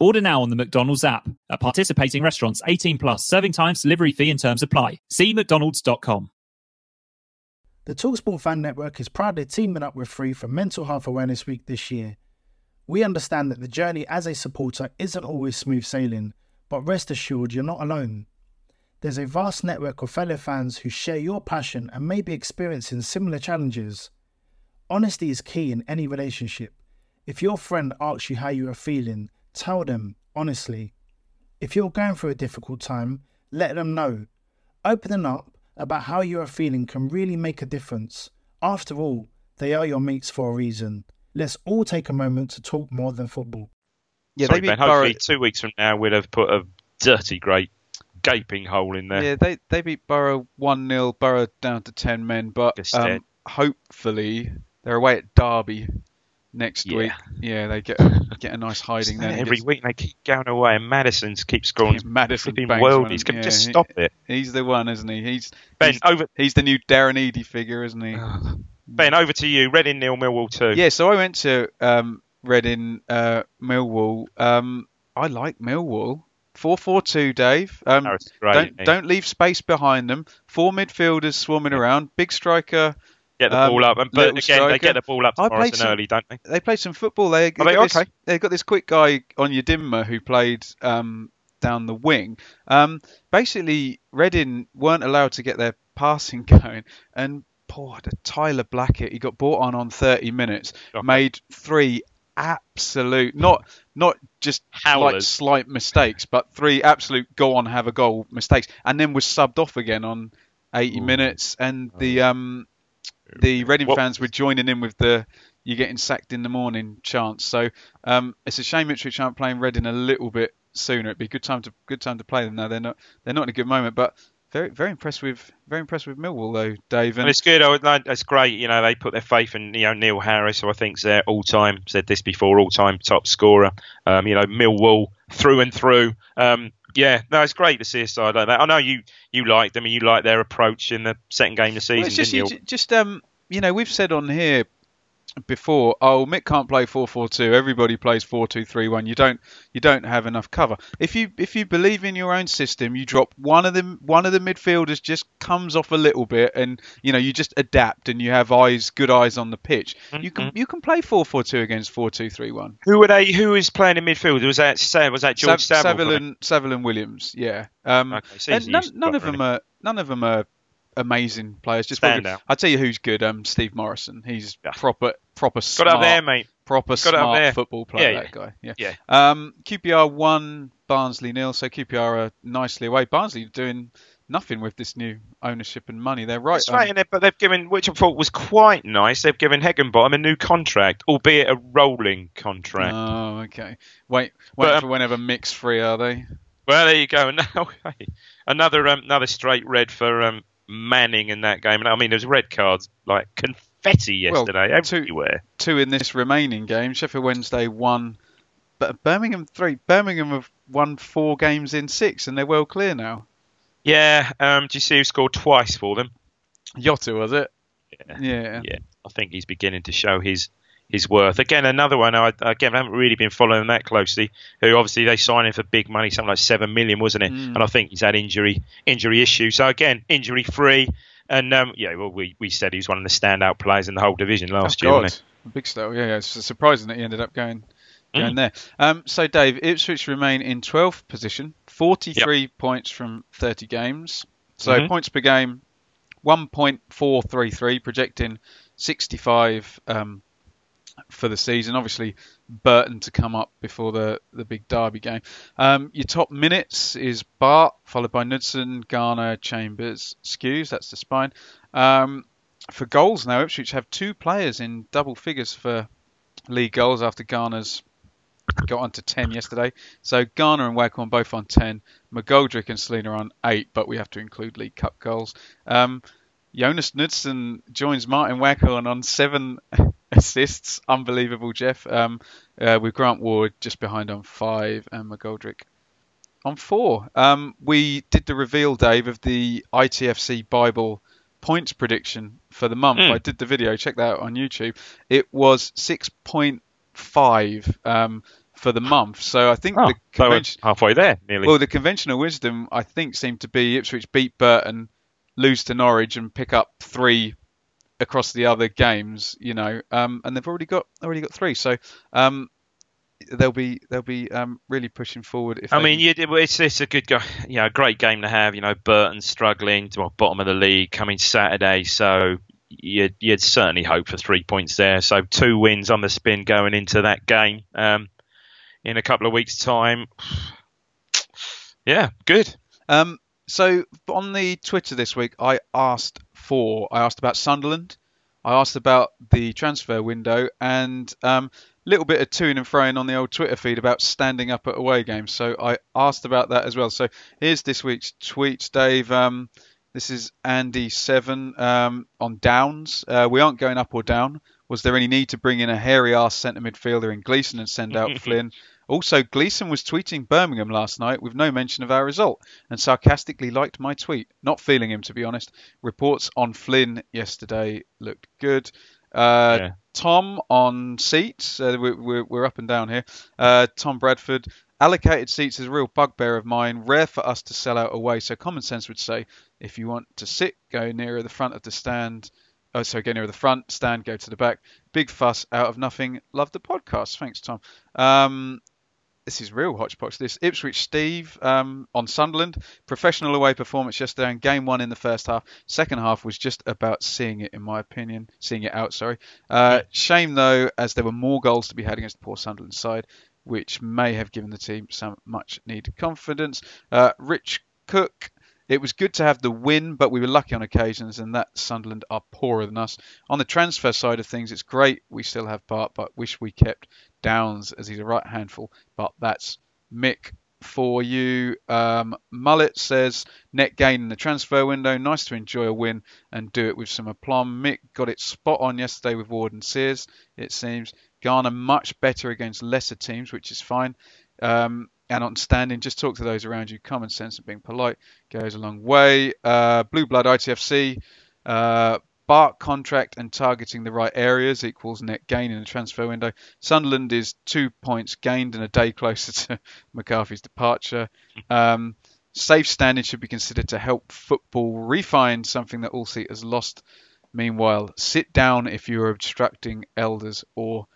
Order now on the McDonald's app. At participating restaurants, 18 plus, serving times, delivery fee and terms apply. See mcdonalds.com. The Talksport Fan Network is proudly teaming up with Free for Mental Health Awareness Week this year. We understand that the journey as a supporter isn't always smooth sailing, but rest assured you're not alone. There's a vast network of fellow fans who share your passion and may be experiencing similar challenges. Honesty is key in any relationship. If your friend asks you how you are feeling, tell them honestly. If you're going through a difficult time, let them know. Opening up about how you are feeling can really make a difference. After all, they are your mates for a reason. Let's all take a moment to talk more than football. yeah Sorry, they beat Ben, Borough. hopefully two weeks from now we'd have put a dirty, great gaping hole in there. Yeah, they they beat Borough one 0 Borough down to ten men, but um, hopefully they're away at Derby next Yeah. week. Yeah, they get get a nice hiding there. Every week they keep going away, and Maddison's keeps scoring Maddison flipping bangs one. worldies. Can we Yeah, just stop it, He's the one, isn't he? He's Ben? he's, Over, he's the new Darren Eadie figure, isn't he? Ben, over to you. Reading nil, Millwall two. Yeah, so I went to um, Reading, uh, Millwall. Um, I like Millwall. Four four two, Dave. Um, great. don't don't leave space behind them. Four midfielders swarming around. Big striker. Get the um, ball up, and but again, they get the ball up to I Morison some- early, don't they? They played some football. They, Are they? got this, Okay. they got this quick guy Onyedinma who played um, down the wing. Um, basically, Reading weren't allowed to get their passing going, and poor the Tyler Blackett, he got brought on on 30 minutes, Okay. made three absolute not not just like slight mistakes, but three absolute go on have a goal mistakes, and then was subbed off again on 80 minutes, and the um the Reading What- fans were joining in with the "you're getting sacked in the morning" chants. So um, it's a shame Ipswich aren't playing Reading a little bit sooner. It'd be a good time to good time to play them now. They're not they're not in a good moment, but very very impressed with very impressed with Millwall though, Dave. And And it's good. I would, no, it's great. You know, they put their faith in you know Neil Harris, who I think's their all-time said this before, all-time top scorer. Um, you know, Millwall through and through. Um, yeah, no, it's great to see a side like that. I know you you liked them and you liked their approach in the second game of the season, Well, it's just, you? just um, you know, we've said on here before, oh, Mick can't play four four two. Everybody plays four two three one. You don't, you don't have enough cover. If you if you believe in your own system, you drop one of them. One of the midfielders just comes off a little bit, and you know you just adapt, and you have eyes, good eyes on the pitch. You can Mm-hmm. you can play four four two against four two three one. Who were they? Who is playing in midfield? Was that was that George Sav- Saville? Saville and Saville and Williams, yeah. Um, Okay, so and none, none of them really. are none of them are amazing players. Just Stand out. I'll tell you who's good. Um, Steve Morison. He's Yeah. proper proper Got smart, up there, mate. proper Got smart there. football player. Yeah, that guy. Yeah. Yeah. Um, QPR one, Barnsley nil. So QPR are nicely away. Barnsley doing nothing with this new ownership and money. They're right. That's um, right, but they've given, which I thought was quite nice. They've given Heckingbottom a new contract, albeit a rolling contract. Oh, okay. Wait, wait But, um, for whenever mix free are they? Well, there you go. Now, another um, another straight red for um, Manning in that game. And I mean, there's red cards like confetti Well, yesterday two- everywhere. Two in this remaining game. Sheffield Wednesday one, but Birmingham three. Birmingham have won four games in six, and they're well clear now. Yeah. Um, do you see who scored twice for them? Jota was it? Yeah. Yeah. Yeah. I think he's beginning to show his his worth. Again, another one. I again I haven't really been following that closely. Who obviously they signed him for big money, something like seven million, wasn't it? Mm. And I think he's had injury injury issues. So again, injury free. And um, yeah, well, we, we said he was one of the standout players in the whole division last oh, year. God. Big style. Yeah, yeah. It's surprising that he ended up going going Mm. there. Um, so Dave, Ipswich remain in 12th position, 43 points from 30 games. So Mhm. points per game, 1.433, projecting 65 um, for the season. Obviously, Burton to come up before the, the big derby game. Um, your top minutes is Bart, followed by Knudsen, Garner, Chambers, Skuse. That's the spine. Um, for goals now, Ipswich have two players in double figures for league goals after Garner's got on to 10 yesterday. So Garner and Waghorn both on 10. McGoldrick and Celina on 8, but we have to include League Cup goals. Um, Jonas Knudsen joins Martyn Waghorn on 7 assists. Unbelievable, Jeff. Um, uh, with Grant Ward just behind on 5 and McGoldrick on 4. Um, we did the reveal, Dave, of the ITFC Bible points prediction for the month. Mm. I did the video. Check that out on YouTube. It was 6.5 um, for the month. So I think Oh, the convention, halfway there, nearly. well, the conventional wisdom I think seemed to be Ipswich beat Burton, lose to Norwich, and pick up three across the other games. You know, um, and they've already got already got three. So um, they'll be they'll be um, really pushing forward. If I mean, can- you, it's it's a good, go- you know, a great game to have. You know, Burton struggling to bottom of the league coming Saturday, so you'd, you'd certainly hope for three points there. So two wins on the spin going into that game um, in a couple of weeks' time. Yeah, good. Um, so on the Twitter this week, I asked for I asked about Sunderland, I asked about the transfer window, and um, little bit of toing and froing on the old Twitter feed about standing up at away games. So I asked about that as well. So here's this week's tweet, Dave. Um, this is Andy Seven um, on Downs. Uh, we aren't going up or down. Was there any need to bring in a hairy ass centre midfielder in Gleeson and send out Flynn? Also, Gleeson was tweeting Birmingham last night with no mention of our result and sarcastically liked my tweet. Not feeling him, to be honest. Reports on Flynn yesterday looked good. Uh, Yeah. Tom on seats. Uh, we're, we're, we're up and down here. Uh, Tom Bradford. Allocated seats is a real bugbear of mine. Rare for us to sell out away. So common sense would say if you want to sit, go nearer the front of the stand. Oh, so go nearer the front stand, go to the back. Big fuss out of nothing. Love the podcast. Thanks, Tom. Um, this is real hodgepodge. This Ipswich Steve um, on Sunderland. Professional away performance yesterday in game one in the first half. Second half was just about seeing it, in my opinion. Seeing it out, sorry. Uh, shame, though, as there were more goals to be had against the poor Sunderland side, which may have given the team some much needed confidence. Uh, Rich Cook. It was good to have the win, but we were lucky on occasions, and that Sunderland are poorer than us. On the transfer side of things, it's great we still have Bart, but wish we kept Downs as he's a right handful. But that's Mick for you. Um, Mullet says net gain in the transfer window. Nice to enjoy a win and do it with some aplomb. Mick got it spot on yesterday with Ward and Sears, it seems. Garner much better against lesser teams, which is fine. Um, and on standing, just talk to those around you. Common sense and being polite goes a long way. Uh, Blue Blood ITFC. Uh, Bart contract and targeting the right areas equals net gain in the transfer window. Sunderland is two points gained and a day closer to McCarthy's departure. Um, safe standing should be considered to help football refine something that All Seat has lost. Meanwhile, sit down if you are obstructing elders or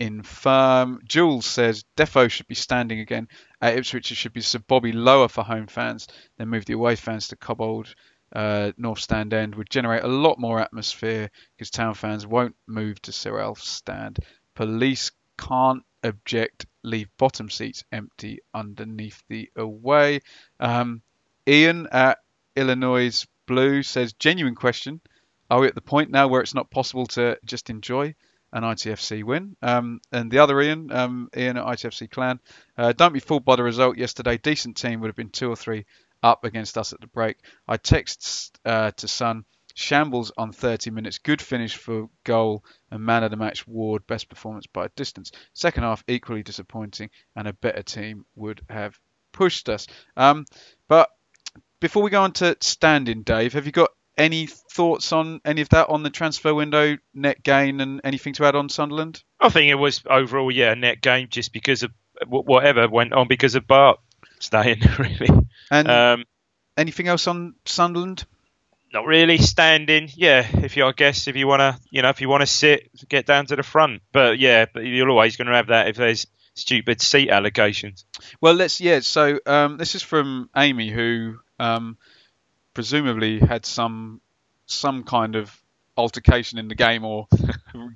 infirm. Jules says Defo should be standing again at Ipswich. It should be Sir Bobby lower for home fans, then move the away fans to Cobbold. Uh, North Stand End would generate a lot more atmosphere because town fans won't move to Sir Alf Stand. Police can't object, leave bottom seats empty underneath the away. Um, Ian at Illinois Blue says, genuine question. Are we at the point now where it's not possible to just enjoy an ITFC win? Um, and the other Ian, um, Ian at ITFC Clan, uh, don't be fooled by the result yesterday. Decent team would have been two or three up against us at the break. I text uh, to Sun. shambles on 30 minutes, good finish for goal, and man of the match Ward, best performance by a distance. Second half equally disappointing, and a better team would have pushed us. Um, but before we go on to standing, Dave, have you got any thoughts on any of that on the transfer window, net gain, and anything to add on Sunderland? I think it was overall, yeah, a net gain just because of whatever went on because of Bart staying, really. And um, anything else on Sunderland? Not really. Standing, yeah. If you, I guess, if you want to, you know, if you want to sit, get down to the front. But yeah, but you're always going to have that if there's stupid seat allocations. Well, let's yeah. So um, this is from Amy, who um, presumably had some some kind of altercation in the game or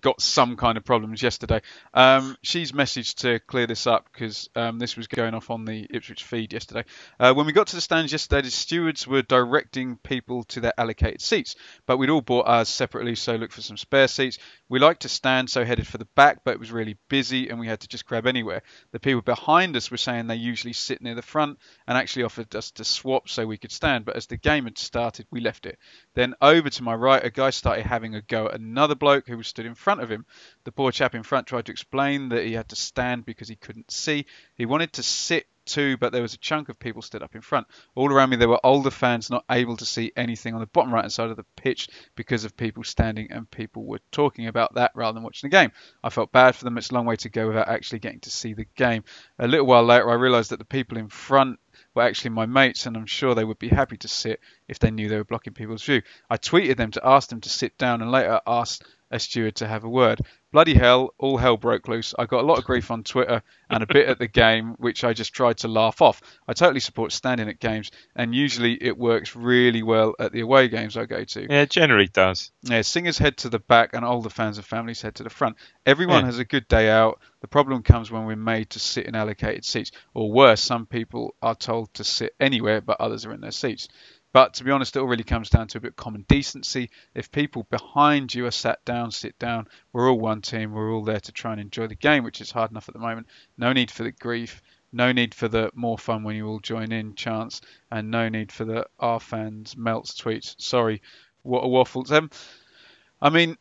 got some kind of problems yesterday. Um, she's messaged to clear this up because um, this was going off on the Ipswich feed yesterday. Uh, when we got to the stands yesterday, the stewards were directing people to their allocated seats, but we'd all bought ours separately, so look for some spare seats. We liked to stand, so headed for the back, but it was really busy and we had to just grab anywhere. The people behind us were saying they usually sit near the front and actually offered us to swap so we could stand, but as the game had started, we left it. Then over to my right, a guy started having a go at another bloke who was stood in front of him. The poor chap in front tried to explain that he had to stand because he couldn't see. He wanted to sit too, but there was a chunk of people stood up in front. All around me, there were older fans not able to see anything on the bottom right hand side of the pitch because of people standing and people were talking about that rather than watching the game. I felt bad for them. It's a long way to go without actually getting to see the game. A little while later, I realised that the people in front were actually my mates, and I'm sure they would be happy to sit if they knew they were blocking people's view. I tweeted them to ask them to sit down and later asked a steward to have a word. Bloody hell, all hell broke loose. I got a lot of grief on Twitter and a bit at the game, which I just tried to laugh off. I totally support standing at games, and usually it works really well at the away games I go to. Yeah, it generally does. Yeah, singers head to the back, and older fans and families head to the front. Everyone yeah. has a good day out. The problem comes when we're made to sit in allocated seats, or worse, some people are told to sit anywhere, but others are in their seats. But to be honest, it all really comes down to a bit of common decency. If people behind you are sat down, sit down. We're all one team. We're all there to try and enjoy the game, which is hard enough at the moment. No need for the grief. No need for the more fun when you all join in chance, and no need for the our fans melts tweets. Sorry, what a waffle. Um, I mean,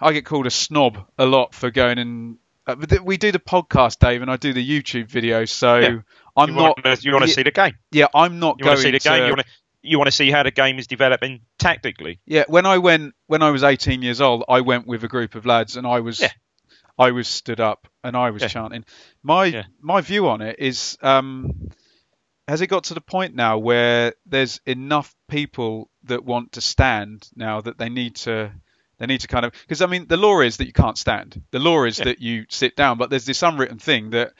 I get called a snob a lot for going and uh, we do the podcast, Dave, and I do the YouTube video. So yeah. I'm you not. Wanna, you want to yeah, see the game? Yeah, I'm not you going to see the game. You want to you want to see how the game is developing tactically. Yeah, when I went when I was 18 years old, I went with a group of lads and I was Yeah. I was stood up and I was Yeah. chanting. My Yeah. my view on it is um has it got to the point now where there's enough people that want to stand now that they need to they need to kind of because I mean the law is that you can't stand. The law is that you sit down, but there's this unwritten thing that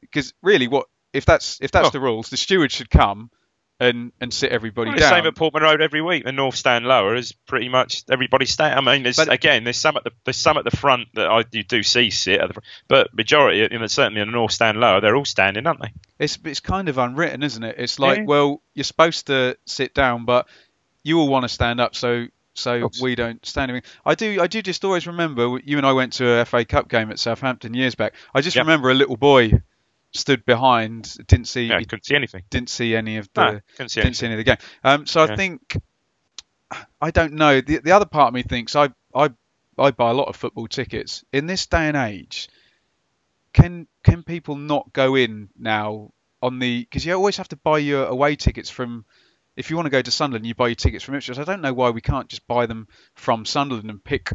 because really what if that's if that's Oh. the rules, the steward should come and and sit everybody Well, the down. same at Portman Road every week. The North Stand lower is pretty much everybody stand. I mean, there's, But- again, there's some at the there's some at the front that I you do see sit at the front, but majority, you know, certainly in the North Stand lower, they're all standing, aren't they? It's it's kind of unwritten, isn't it? It's like, Yeah. well, you're supposed to sit down, but you all want to stand up, so so we don't stand. Anything. I do I do just always remember you and I went to a FA Cup game at Southampton years back. I just Yeah. remember a little boy stood behind, didn't see Yeah, couldn't see anything. didn't see any of the No, couldn't see didn't see any of the game. Um, so I think I don't know. The the other part of me thinks I I I buy a lot of football tickets in this day and age. Can can people not go in now on the because you always have to buy your away tickets from. If you want to go to Sunderland, you buy your tickets from Ipswich. I don't know why we can't just buy them from Sunderland and pick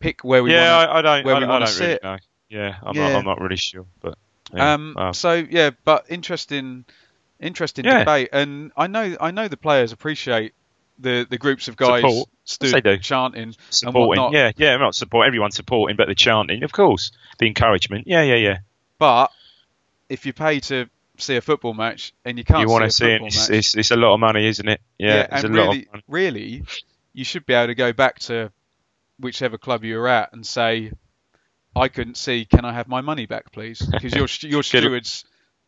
pick where we yeah, want. I, I don't. where I, we I don't really sit. know. Yeah, I'm Yeah. not. I'm not really sure, but. Yeah, Um, wow. So yeah, but interesting, interesting Yeah. debate, and I know I know the players appreciate the the groups of guys Support. stood they do. chanting and supporting. whatnot. Yeah, yeah, not support everyone supporting, but the chanting, of course, the encouragement. Yeah, yeah, yeah. But if you pay to see a football match and you can't you want to see see it? It's, it's, it's a lot of money, isn't it? Yeah, it's and a lot really, of money. really, you should be able to go back to whichever club you were at and say, "I couldn't see. Can I have my money back, please?" Because your your stewards,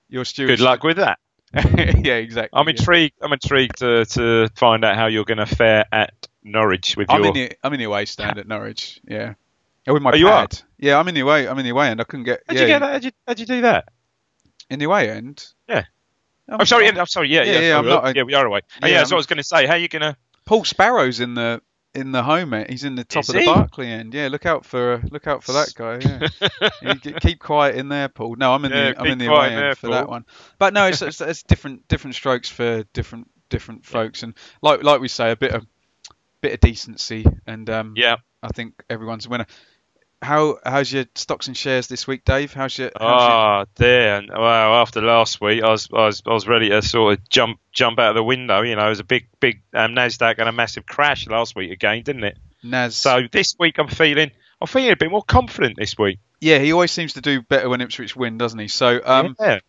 your stewards. Good luck with that. yeah, exactly. I'm yeah. intrigued. I'm intrigued to, to find out how you're going to fare at Norwich with I'm your. in the I'm in the away stand at Norwich. Yeah. Oh, with my Oh, you are? pad. Yeah, I'm in the away. I'm in the away end. I couldn't get. How'd yeah, you get that? How'd you, how'd you do that? in the away end. Yeah. I'm, I'm sorry. I'm- sorry. Yeah, Yeah, yeah. yeah, not- yeah, we are away. Oh, yeah, yeah, that's I'm- what I was going to say. How are you going to? Paul Sparrow's in the in the home end. He's in the top Is of the he? Barclay end. Yeah, look out for look out for that guy. Yeah. You keep quiet in there, Paul. No, I'm in Yeah, the I'm in the away end for that one. But no, it's, it's, it's different different strokes for different different folks, and like like we say, a bit of bit of decency, and um, Yeah. I think everyone's a winner. How how's your stocks and shares this week, Dave? How's your, Ah, Oh dear! And, Wow. After last week, I was, I was I was ready to sort of jump jump out of the window. You know, it was a big big um, Nasdaq and a massive crash last week again, didn't it? Nas? So this week I'm feeling I'm feeling a bit more confident this week. yeah, he always seems to do better when Ipswich win, doesn't he? So um, yeah.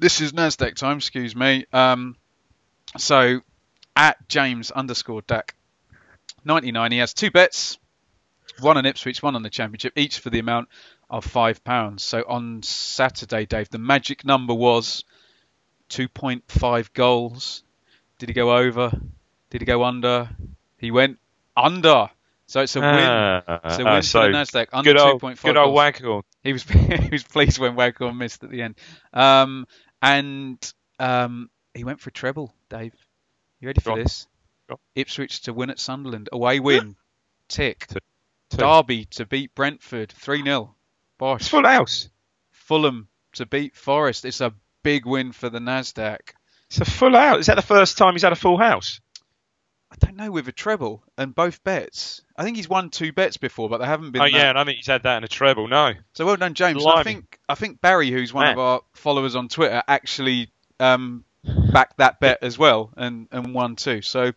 this is Nasdaq time. Excuse me. Um, so at James underscore Dak ninety nine, he has two bets, one on Ipswich, one on the Championship, each for the amount of five pounds. So on Saturday, Dave, the magic number was two point five goals. Did he go over? Did he go under? He went under. So it's a win. Ah, It's a ah, win so for the Nasdaq. Under good old 2.5 good old. Waggle. He was he was pleased when Waghorn missed at the end. Um, and um, he went for a treble, Dave. You ready for Go this? Go. Ipswich to win at Sunderland. Away win. Tick. Two. Two. Derby to beat Brentford. 3 0. It's Bosh. full house. Fulham to beat Forest. It's a big win for the Nasdaq. It's a full house. Is that the first time he's had a full house? I don't know with a treble and both bets. I think he's won two bets before, but they haven't been. Oh that- yeah, and I think he's had that in a treble. No. So well done, James. I think I think Barry, who's one Man. of our followers on Twitter, actually um, backed that bet as well and, and won too. So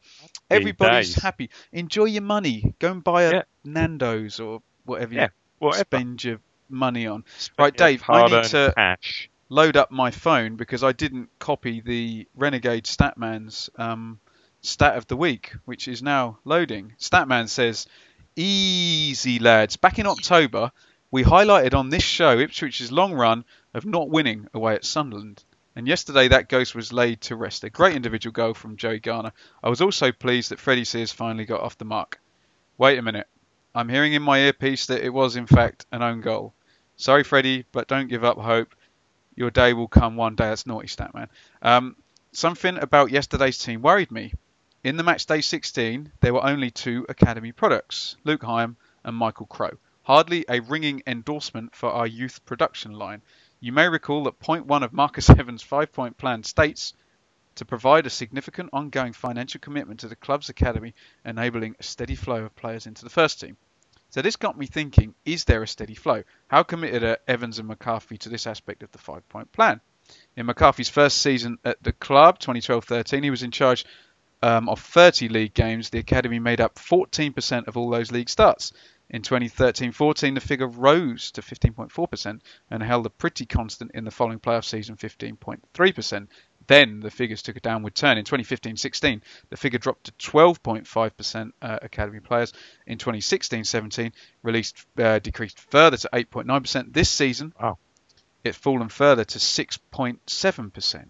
everybody's happy. Enjoy your money. Go and buy a Yeah. Nando's or whatever you Yeah, Whatever. spend your money on. Spend Right, Dave, I need to- cash. Load up my phone because I didn't copy the Renegade Statman's um, stat of the week, which is now loading. Statman says, "Easy lads." Back in October, we highlighted on this show Ipswich's long run of not winning away at Sunderland. And yesterday that ghost was laid to rest. A great individual goal from Joey Garner. I was also pleased that Freddie Sears finally got off the mark. Wait a minute. I'm hearing in my earpiece that it was in fact an own goal. Sorry, Freddie, but don't give up hope. Your day will come one day. That's naughty stat, man. Um, something about yesterday's team worried me. In the match day 16, there were only two academy products, Luke Hyam and Michael Crowe. Hardly a ringing endorsement for our youth production line. You may recall that point one of Marcus Evans' five point plan states to provide a significant ongoing financial commitment to the club's academy, enabling a steady flow of players into the first team. So this got me thinking, is there a steady flow? How committed are Evans and McCarthy to this aspect of the five-point plan? In McCarthy's first season at the club, 2012-13, he was in charge um, of 30 league games. The academy made up 14% of all those league starts. In 2013-14, the figure rose to 15.4% and held a pretty constant in the following playoff season, 15.3%. Then the figures took a downward turn. In 2015-16, the figure dropped to 12.5% uh, academy players. In 2016-17, released uh, decreased further to 8.9%. This season, Wow. it's fallen further to 6.7%.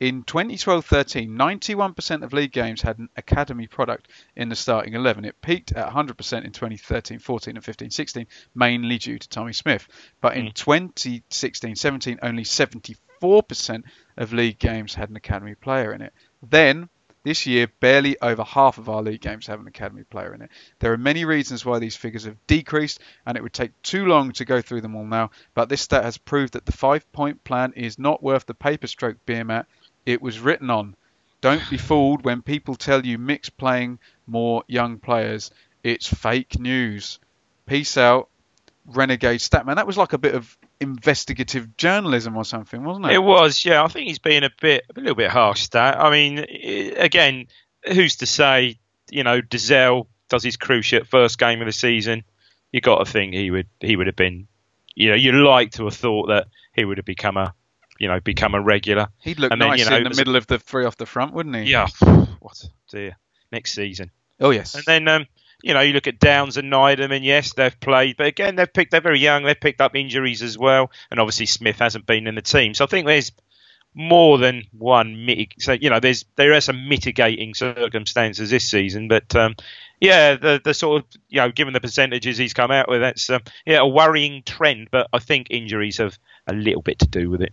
In 2012-13, 91% of league games had an academy product in the starting 11. It peaked at 100% in 2013-14 and 15-16, mainly due to Tommy Smith. But in hmm. 2016-17, only 74% of league games had an academy player in it. Then this year, barely over half of our league games have an academy player in it. There are many reasons why these figures have decreased, and it would take too long to go through them all now. But this stat has proved that the five-point plan is not worth the paper stroke beer mat it was written on. Don't be fooled when people tell you Mick's playing more young players. It's fake news. Peace out, renegade statman. That was like a bit of investigative journalism or something, wasn't it? It was, yeah. I think he's being a bit, a little bit harsh. That I mean, again, who's to say? You know, Dozzell does his cruciate first game of the season. You got to think he would, he would have been. You know, you'd like to have thought that he would have become a, you know, become a regular. He'd look And then, nice you know, in the middle of the three off the front, wouldn't he? Yeah, what dear next season. Oh yes. And then, um, you know, you look at Downs and Nydam, and yes, they've played, but again, they've picked. They're very young. They've picked up injuries as well, and obviously Smith hasn't been in the team. So I think there's more than one mitig- So you know, there's there are some mitigating circumstances this season, but um, yeah, the the sort of you know, given the percentages he's come out with, that's um, yeah a worrying trend. But I think injuries have a little bit to do with it.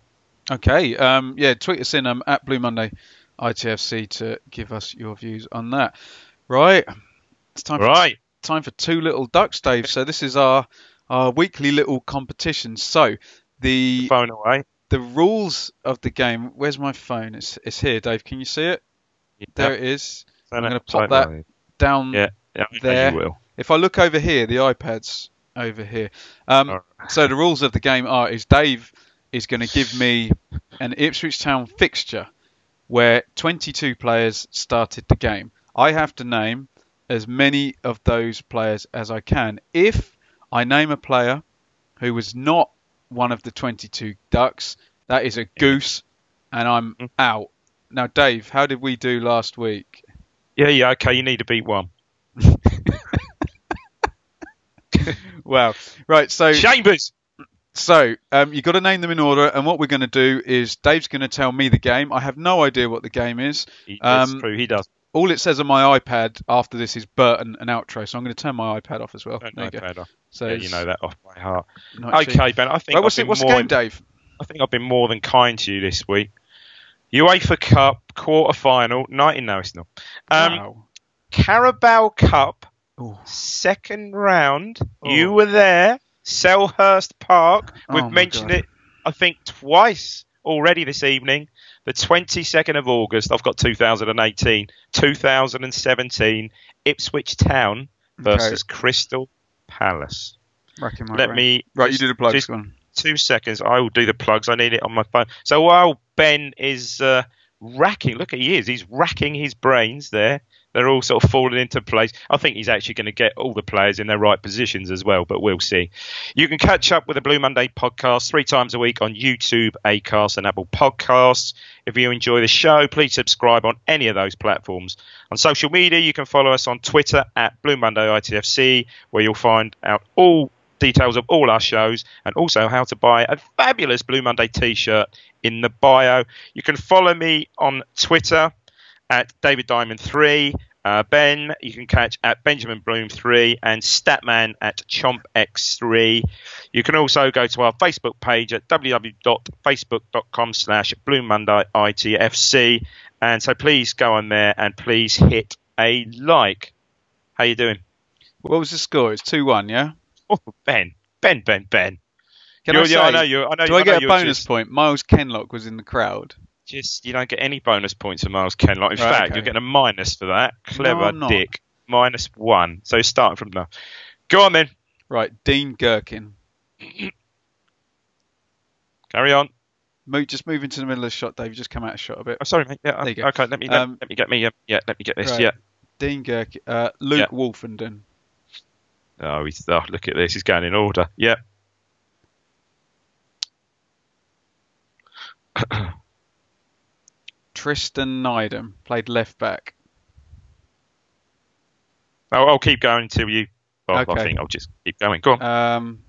Okay. Um, yeah, tweet us in um, at Blue Monday ITFC to give us your views on that. Right. It's time for Right. time for two little ducks, Dave. So this is our our weekly little competition. So the Phone away. the rules of the game. Where's my phone? It's it's here, Dave. Can you see it? There it is. I'm gonna pop that down Yeah, yeah, there. You will. If I look over here, the iPad's over here. Um, Alright. So the rules of the game are: is Dave is going to give me an Ipswich Town fixture where 22 players started the game. I have to name as many of those players as I can. If I name a player who was not one of the 22 ducks, that is a goose, and I'm Mm. out. Now, Dave, how did we do last week? Yeah, yeah. Okay, you need to beat one. Well, right. So Chambers. So um, you've got to name them in order, and what we're going to do is Dave's going to tell me the game. I have no idea what the game is. He, Um, true. He does. All it says on my iPad after this is Bert and an outro, so I'm going to turn my iPad off as well. Don't There go. better. So Yeah, you know that off by heart. Okay, Ben. I think I've what's, it, what's the game, Dave? I think I've been more than kind to you this week. UEFA Cup quarter final. Night no, it's not. Um, wow. Carabao Cup Ooh. second round. Oh. You were there. Selhurst Park. We've Oh mentioned God. it, I think, twice already this evening. The 22nd of August. I've got 2018, 2017. Ipswich Town versus Crystal Palace. Let brain. me Right, you do the plugs. just go two seconds. I will do the plugs. I need it on my phone. So while Ben is uh, racking, look, at he is. He's racking his brains there. They're all sort of falling into place. I think he's actually going to get all the players in their right positions as well, but we'll see. You can catch up with the Blue Monday podcast three times a week on YouTube, Acast, and Apple Podcasts. If you enjoy the show, please subscribe on any of those platforms. On social media, you can follow us on Twitter at Blue Monday ITFC, where you'll find out all details of all our shows and also how to buy a fabulous Blue Monday t-shirt in the bio. You can follow me on Twitter at David Diamond 3. Uh, ben, you can catch at Benjamin Bloom 3 and Statman at Chomp X three. You can also go to our Facebook page at www.facebook.com slash Blue Monday ITFC. And so please go on there and please hit a like. How you doing? What was the score? It's 2 1, yeah? Oh, Ben, Ben, Ben, Ben. Can You're- I yeah, I know you. I know. do I know get a bonus just- point? Myles Kenlock was in the crowd. Just you don't get any bonus points for Miles Ken. Like in Right, fact, okay. you're getting a minus for that. Clever I'm dick. Minus one. So starting from now. Go on then. Right, Dean Gerken. Carry on. Move, just move into the middle of the shot, Dave. You just come out of shot a bit. Oh, sorry, mate. Yeah. There you go. Okay. Let me let, Um, let me get me. Yeah. yeah let me get this. Right. Yeah. Dean Gerken. Uh, Luke Woolfenden. Oh, he's, oh, look at this. He's going in order. Yeah. Tristan Nydam played left back. I'll, I'll keep going until you. Well, I Okay. think I'll just keep going. Go on. Um,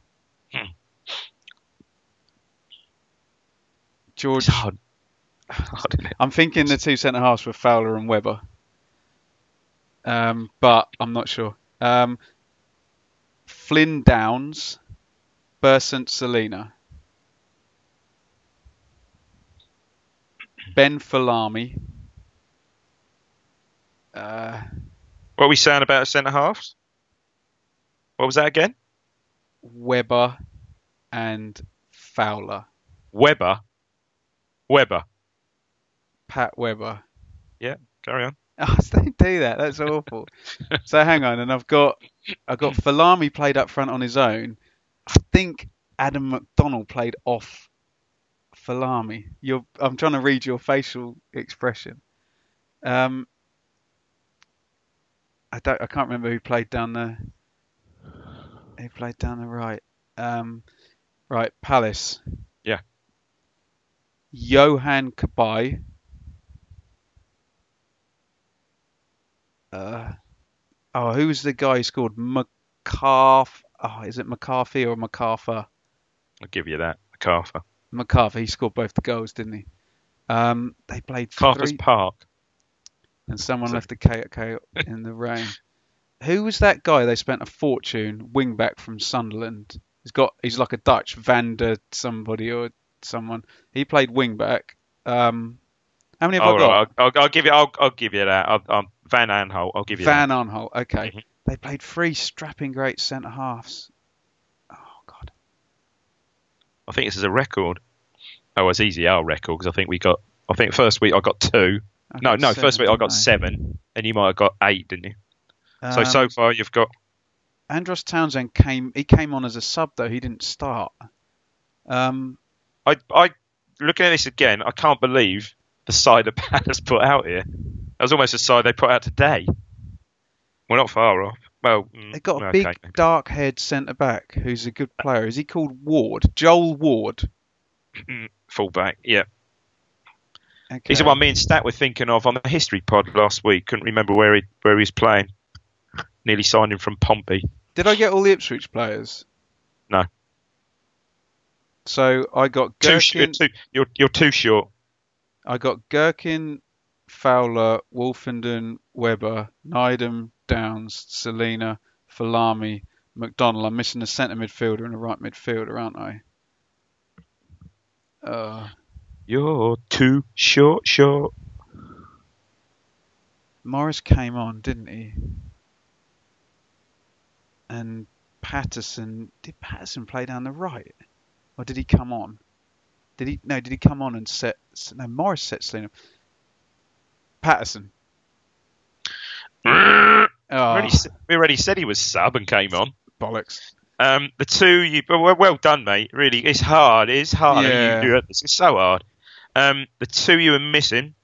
Hmm. George. Hard. hard? I'm thinking the two centre halves were Fowler and Webber. Um, but I'm not sure. Um, Flynn Downs, Bersant Celina, Ben Folami. Uh, What are we saying about a centre halves? What was that again? Webber and Fowler. Weber. Weber. Pat Webber. Carry on. Oh, don't do that. That's awful. so hang on, and I've got I've got Folami played up front on his own. I think Adam McDonald played off Folami. You're, I'm trying to read your facial expression. Um, I don't. I can't remember who played down the. Who played down the right? Um, right, Palace. Yeah. Yohan Cabaye. Uh, oh, who was the guy who scored? McCarth. Oh, is it McCarthy or McCarther? I'll give you that. MacArthur. McCarthy. He scored both the goals, didn't he? Um, they played Carter's three, Park. and someone So- left the KK in the rain. Who was that guy? They spent a fortune wing back from Sunderland. He's got. He's like a Dutch Vander somebody or someone. He played wing back. Um, how many have I got? right, I'll, I'll, I'll give you. I'll, I'll give you that. I'll, Van Aanholt. I'll give you Van Aanholt. Okay. Mhm. They played three strapping great centre halves. I think this is a record. Oh, it's easy our record because I think we got. I think first week I got two. I No, got no. First week I got seven, and you might have got eight, didn't you? so so Um, far you've got. Andros Townsend came. He came on as a sub though. He didn't start. Um, I I looking at this again. I can't believe the side that Palace put out here. That was almost the side they put out today. We're not far off. Well, mm, they got a okay, big maybe. dark haired centre back who's a good player. Is he called Ward? Joel Ward. fullback. Yeah, Okay. he's the one me and Stat were thinking of on the history pod last week. Couldn't remember where he where he was playing. Nearly signed him from Pompey. Did I get all the Ipswich players? No. So I got Too, sh- you're, too, you're, you're too short. I got Gherkin, Fowler, Woolfenden, Webber, Nydam, Downs, Celina, Folami, McDonald. I'm missing a centre midfielder and a right midfielder, aren't I? Uh, You're too short, short. Morris came on, didn't he? And Patterson. Did Patterson play down the right, or did he come on? Did he? No, did he come on and set? No, Morris set Celina. Patterson. we, Oh, already, we already said he was sub and came on. bollocks. Um, the two you well, well done, mate. Really, it's hard. It's hard. Yeah. you do it. It's so hard. Um, the two you were missing.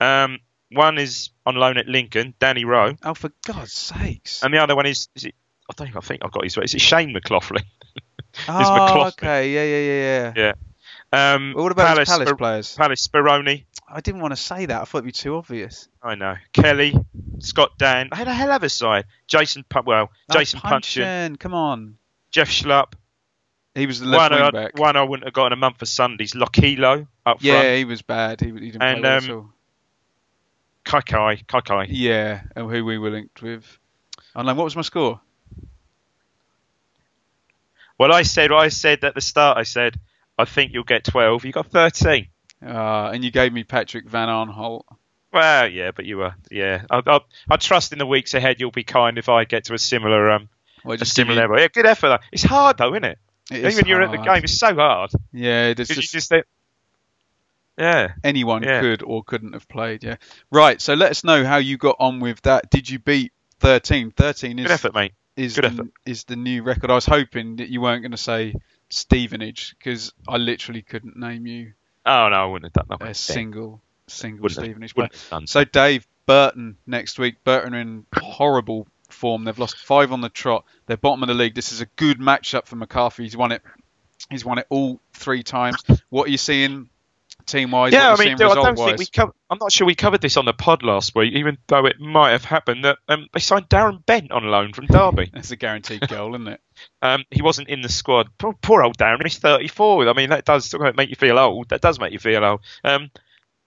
Um, one is on loan at Lincoln, Danny Rowe, Oh, for God's sakes. and the other one is is it? I don't think I think I've got his. Is it Shane McLoughlin? oh, McLoughlin. okay. Yeah, yeah, yeah, yeah. Yeah. Um, What about Palace, Palace players? Palace Speroni. I didn't want to say that. I thought it'd be too obvious. I know Kelly, Scott Dann. I had a hell of a side. Jason, well, Jason oh, Puncheon, Puncheon, come on. Jeff Schlupp. He was the left One I, wing back. one I wouldn't have got in a month for Sundays. Lokilo up yeah, front. Yeah, he was bad. He, he didn't And, play well um, at all. Kai Kai, Kai Kai. Yeah, and who we were linked with. And then what was my score? Well, I said, I said at the start, I said, I think you'll get 12. You got 13. Uh, and you gave me Patrick Van Aanholt. Well, yeah, but you were, yeah. I, I, I trust in the weeks ahead you'll be kind if I get to a similar, um, Well, a similar level. Yeah, good effort. though. It's hard though, isn't it? it Even when you're at the game, it's so hard. Yeah, it's just, just, Yeah. anyone Yeah. could or couldn't have played. Yeah, right. So let us know how you got on with that. Did you beat 13? 13 is Good effort, mate. is Good the, effort. is the new record. I was hoping that you weren't going to say Stevenage because I literally couldn't name you Oh no, I wouldn't have done that. a single single Wouldn't Stevenage player. have done. So Dave Burton next week. Burton are in horrible form. They've lost five on the trot. They're bottom of the league. This is a good matchup for McCarthy. He's won it. He's won it all three times. What are you seeing team wise? Yeah, I what are you mean, I don't think we covered. I'm not sure we covered this on the pod last week, even though it might have happened that um, they signed Darren Bent on loan from Derby. That's a guaranteed goal, isn't it? Um, he wasn't in the squad. Poor, poor old Darren. He's 34. I mean, that does make you feel old. That does make you feel old. Um,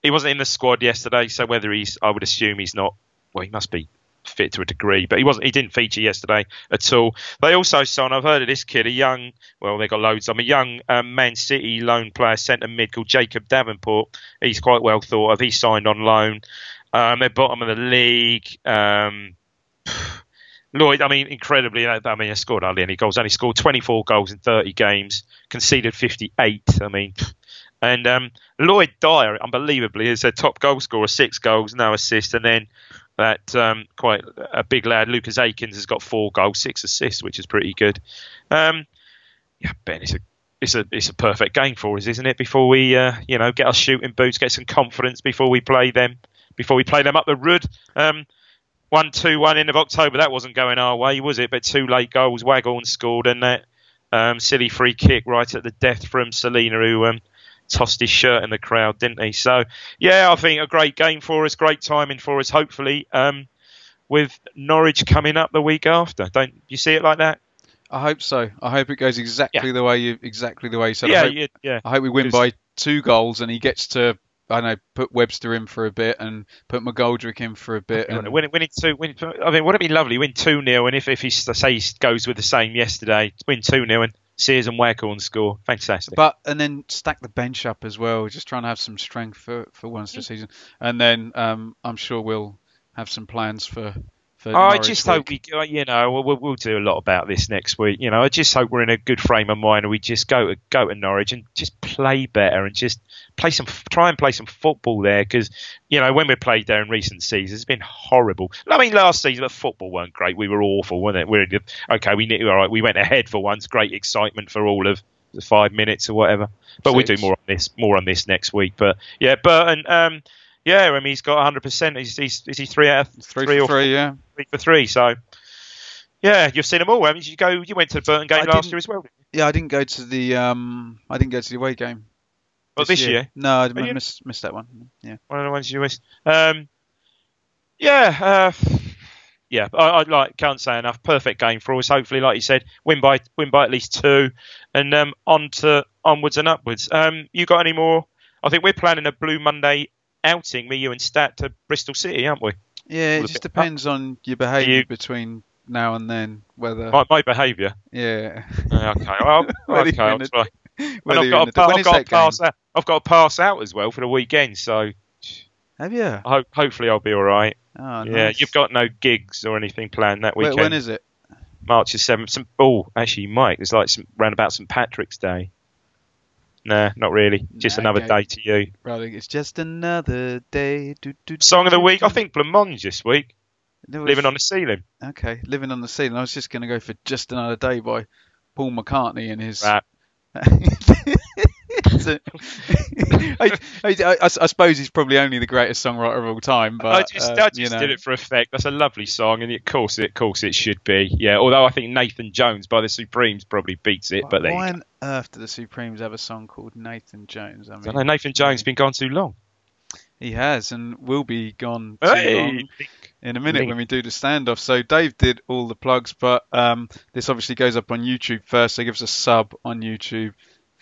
he wasn't in the squad yesterday, so whether he's, I would assume he's not. Well, he must be fit to a degree, but he wasn't. He didn't feature yesterday at all. They also signed. I've heard of this kid, a young. Well, they got loads. I'm a young um, Man City loan player, centre mid called Jacob Davenport. He's quite well thought of. He signed on loan. Um, they're bottom of the league. Um, Lloyd, I mean, incredibly, I mean, he scored hardly any goals. Only scored 24 goals in 30 games, conceded 58. I mean, and um, Lloyd Dyer, unbelievably, is their top goal scorer, six goals, no assists, and then that um, quite a big lad, Lucas Akins, has got four goals, six assists, which is pretty good. Um, yeah, Ben, it's a it's a it's a perfect game for us, isn't it? Before we uh, you know get our shooting boots, get some confidence before we play them, before we play them up the road. Um, one two one end of October. That wasn't going our way, was it? But two late goals. Waghorn scored, and that um, silly free kick right at the death from Celina, who um, tossed his shirt in the crowd, didn't he? So yeah, I think a great game for us, great timing for us. Hopefully, um, with Norwich coming up the week after. Don't you see it like that? I hope so. I hope it goes exactly the way you exactly the way you said. I yeah, hope, yeah, yeah. I hope we win by two goals and he gets to I know put Webster in for a bit and put McGoldrick in for a bit. And, Win, winning two, win, I mean, wouldn't it be lovely? Win two 0 and if if he say he goes with the same yesterday, win two 0 and Sears and Waghorn score, fantastic. But and then stack the bench up as well. Just trying to have some strength for for once this season, and then um, I'm sure we'll have some plans for. I just week. hope we, uh, you know, we'll, we'll, do a lot about this next week. You know, I just hope we're in a good frame of mind and we just go to go to Norwich and just play better and just play some, try and play some football there because, you know, when we played there in recent seasons, it's been horrible. I mean, last season the football weren't great. We were awful, weren't it? We're okay. We knew, all right. We went ahead for once. Great excitement for all of the five minutes or whatever. But we'll do more on this, more on this next week. But yeah, Burton. Um, yeah, I mean, he's got 100%. He's, he's, is he three out of three, three or three, yeah. three for three. So, yeah, you've seen them all. I mean, you go. You went to the Burton game I last year as well. Yeah, I didn't go to the um, I didn't go to the away game. Well, this year, No, I you? missed missed that one. Yeah. one of the ones you missed. Um, yeah, uh, yeah. I, I like can't say enough. Perfect game for us. Hopefully, like you said, win by win by at least two, and um, on to onwards and upwards. Um, you got any more? I think we're planning a Blue Monday outing, me, you, and Stat to Bristol City, aren't we? Yeah, it just depends on your behaviour You- between now and then. Whether My, my behaviour. yeah, Uh, okay, well, okay. I'll try. I've got, in to, the, when I've is got to pass out. I've got to pass out as well for the weekend, so Have you? Hope, hopefully I'll be all right. Oh, Yeah, nice. you've got no gigs or anything planned that weekend. when is it? March the seventh. Some oh, actually, Mike. It's like some round about St Patrick's Day. Nah, not really. Just Nah, another okay. day to you. Rather, it's just another day. Do, do, Song of the week. I think Blancmange this week. No, Living on the ceiling. Okay, living on the ceiling. I was just going to go for just another day by Paul McCartney and his. Right. I, I, I- I suppose he's probably only the greatest songwriter of all time, but I just, uh, I just you know, did it for effect. That's a lovely song, and of course, it, of course, it should be. Yeah. Although I think Nathan Jones by the Supremes probably beats it, but why on earth do the Supremes have a song called Nathan Jones? I I mean, don't know. Nathan Jones has been gone too long. he has and will be gone too Hey! long in a minute when we do the standoff. So Dave did all the plugs, but um, this obviously goes up on YouTube first. So give us a sub on YouTube,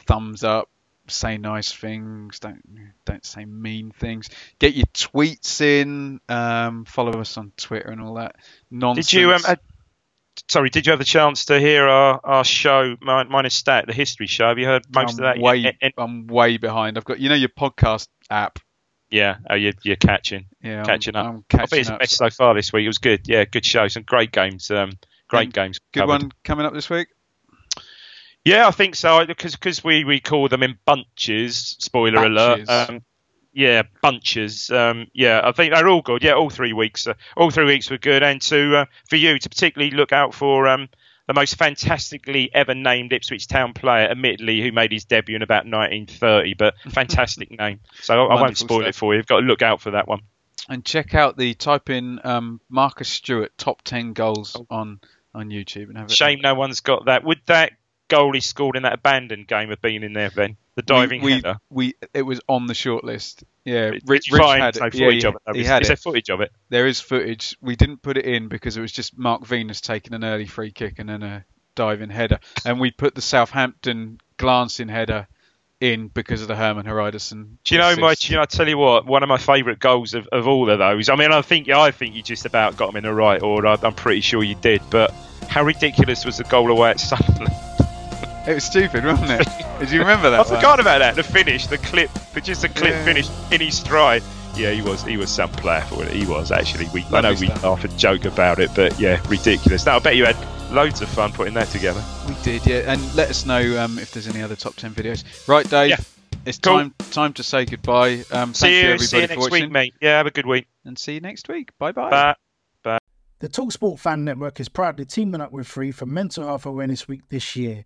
thumbs up, say nice things, don't don't say mean things. Get your tweets in, um, follow us on Twitter and all that nonsense. Did you um? uh, sorry, did you have the chance to hear our, our show, mine, mine is Stat, the history show? Have you heard most I'm of that? Way, yet? And- I'm way behind. I've got you know your podcast app. yeah, oh, you're, you're catching. Yeah, Catching I'm, up. I'm I think catching it's the best so far this week. It was good. Yeah, good show. Some great games. Um, great Um, games. Good covered. one coming up this week. Yeah, I think so. Because because we we call them in bunches. Spoiler Batches. alert. Um, yeah, bunches. Um, yeah, I think they're all good. Yeah, all three weeks. Uh, all three weeks were good, and to uh, for you to particularly look out for um, the most fantastically ever named Ipswich Town player, admittedly, who made his debut in about 1930, but fantastic name. So I, I won't spoil stuff. it for you. You've got to look out for that one. And check out the type in um, Marcus Stewart top ten goals on on YouTube and have it. Shame no one's got that. Would that goal he scored in that abandoned game have been in there then? The diving we, header. We, we it was on the shortlist. Yeah, Rich, Rich had no it. footage yeah, of it? though? he Is- had is it. there footage of it? There is footage. We didn't put it in because it was just Mark Venus taking an early free kick and then a diving header, and we put the Southampton glancing header in because of the Hermann Hreidarsson. Do you know, my, you know, I tell you what, one of my favourite goals of, of all of those. I mean, I think I think you just about got them in the right order. I'm pretty sure you did, but how ridiculous was the goal away at Sunderland? It was stupid, wasn't it? Did you remember that? I one? forgot about that. The finish, the clip, but just the clip Yeah. finish in his stride. Yeah, he was he was some player for it. He was actually. We I know we stuff. laugh and joke about it, but yeah, ridiculous. Now I bet you had loads of fun putting that together. We did, yeah. And let us know um, if there's any other top ten videos. Right, Dave. Yeah. It's Cool. time time to say goodbye. Um, See thank you, you, everybody see you for next watching, week, mate. Yeah, have a good week. and see you next week. Bye bye. Bye. The Talksport Fan Network is proudly teaming up with Free for Mental Health Awareness Week this year.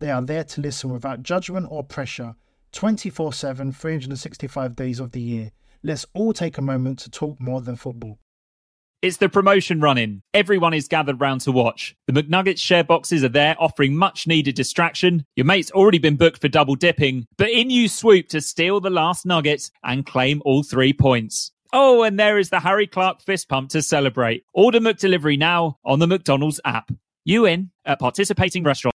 They are there to listen without judgment or pressure 24 7, 365 days of the year. Let's all take a moment to talk more than football. It's the promotion running. Everyone is gathered round to watch. The McNuggets share boxes are there offering much needed distraction. Your mate's already been booked for double dipping, but in you swoop to steal the last nugget and claim all three points. Oh, and there is the Harry Clark fist pump to celebrate. Order McDelivery now on the McDonald's app. You in at participating restaurants.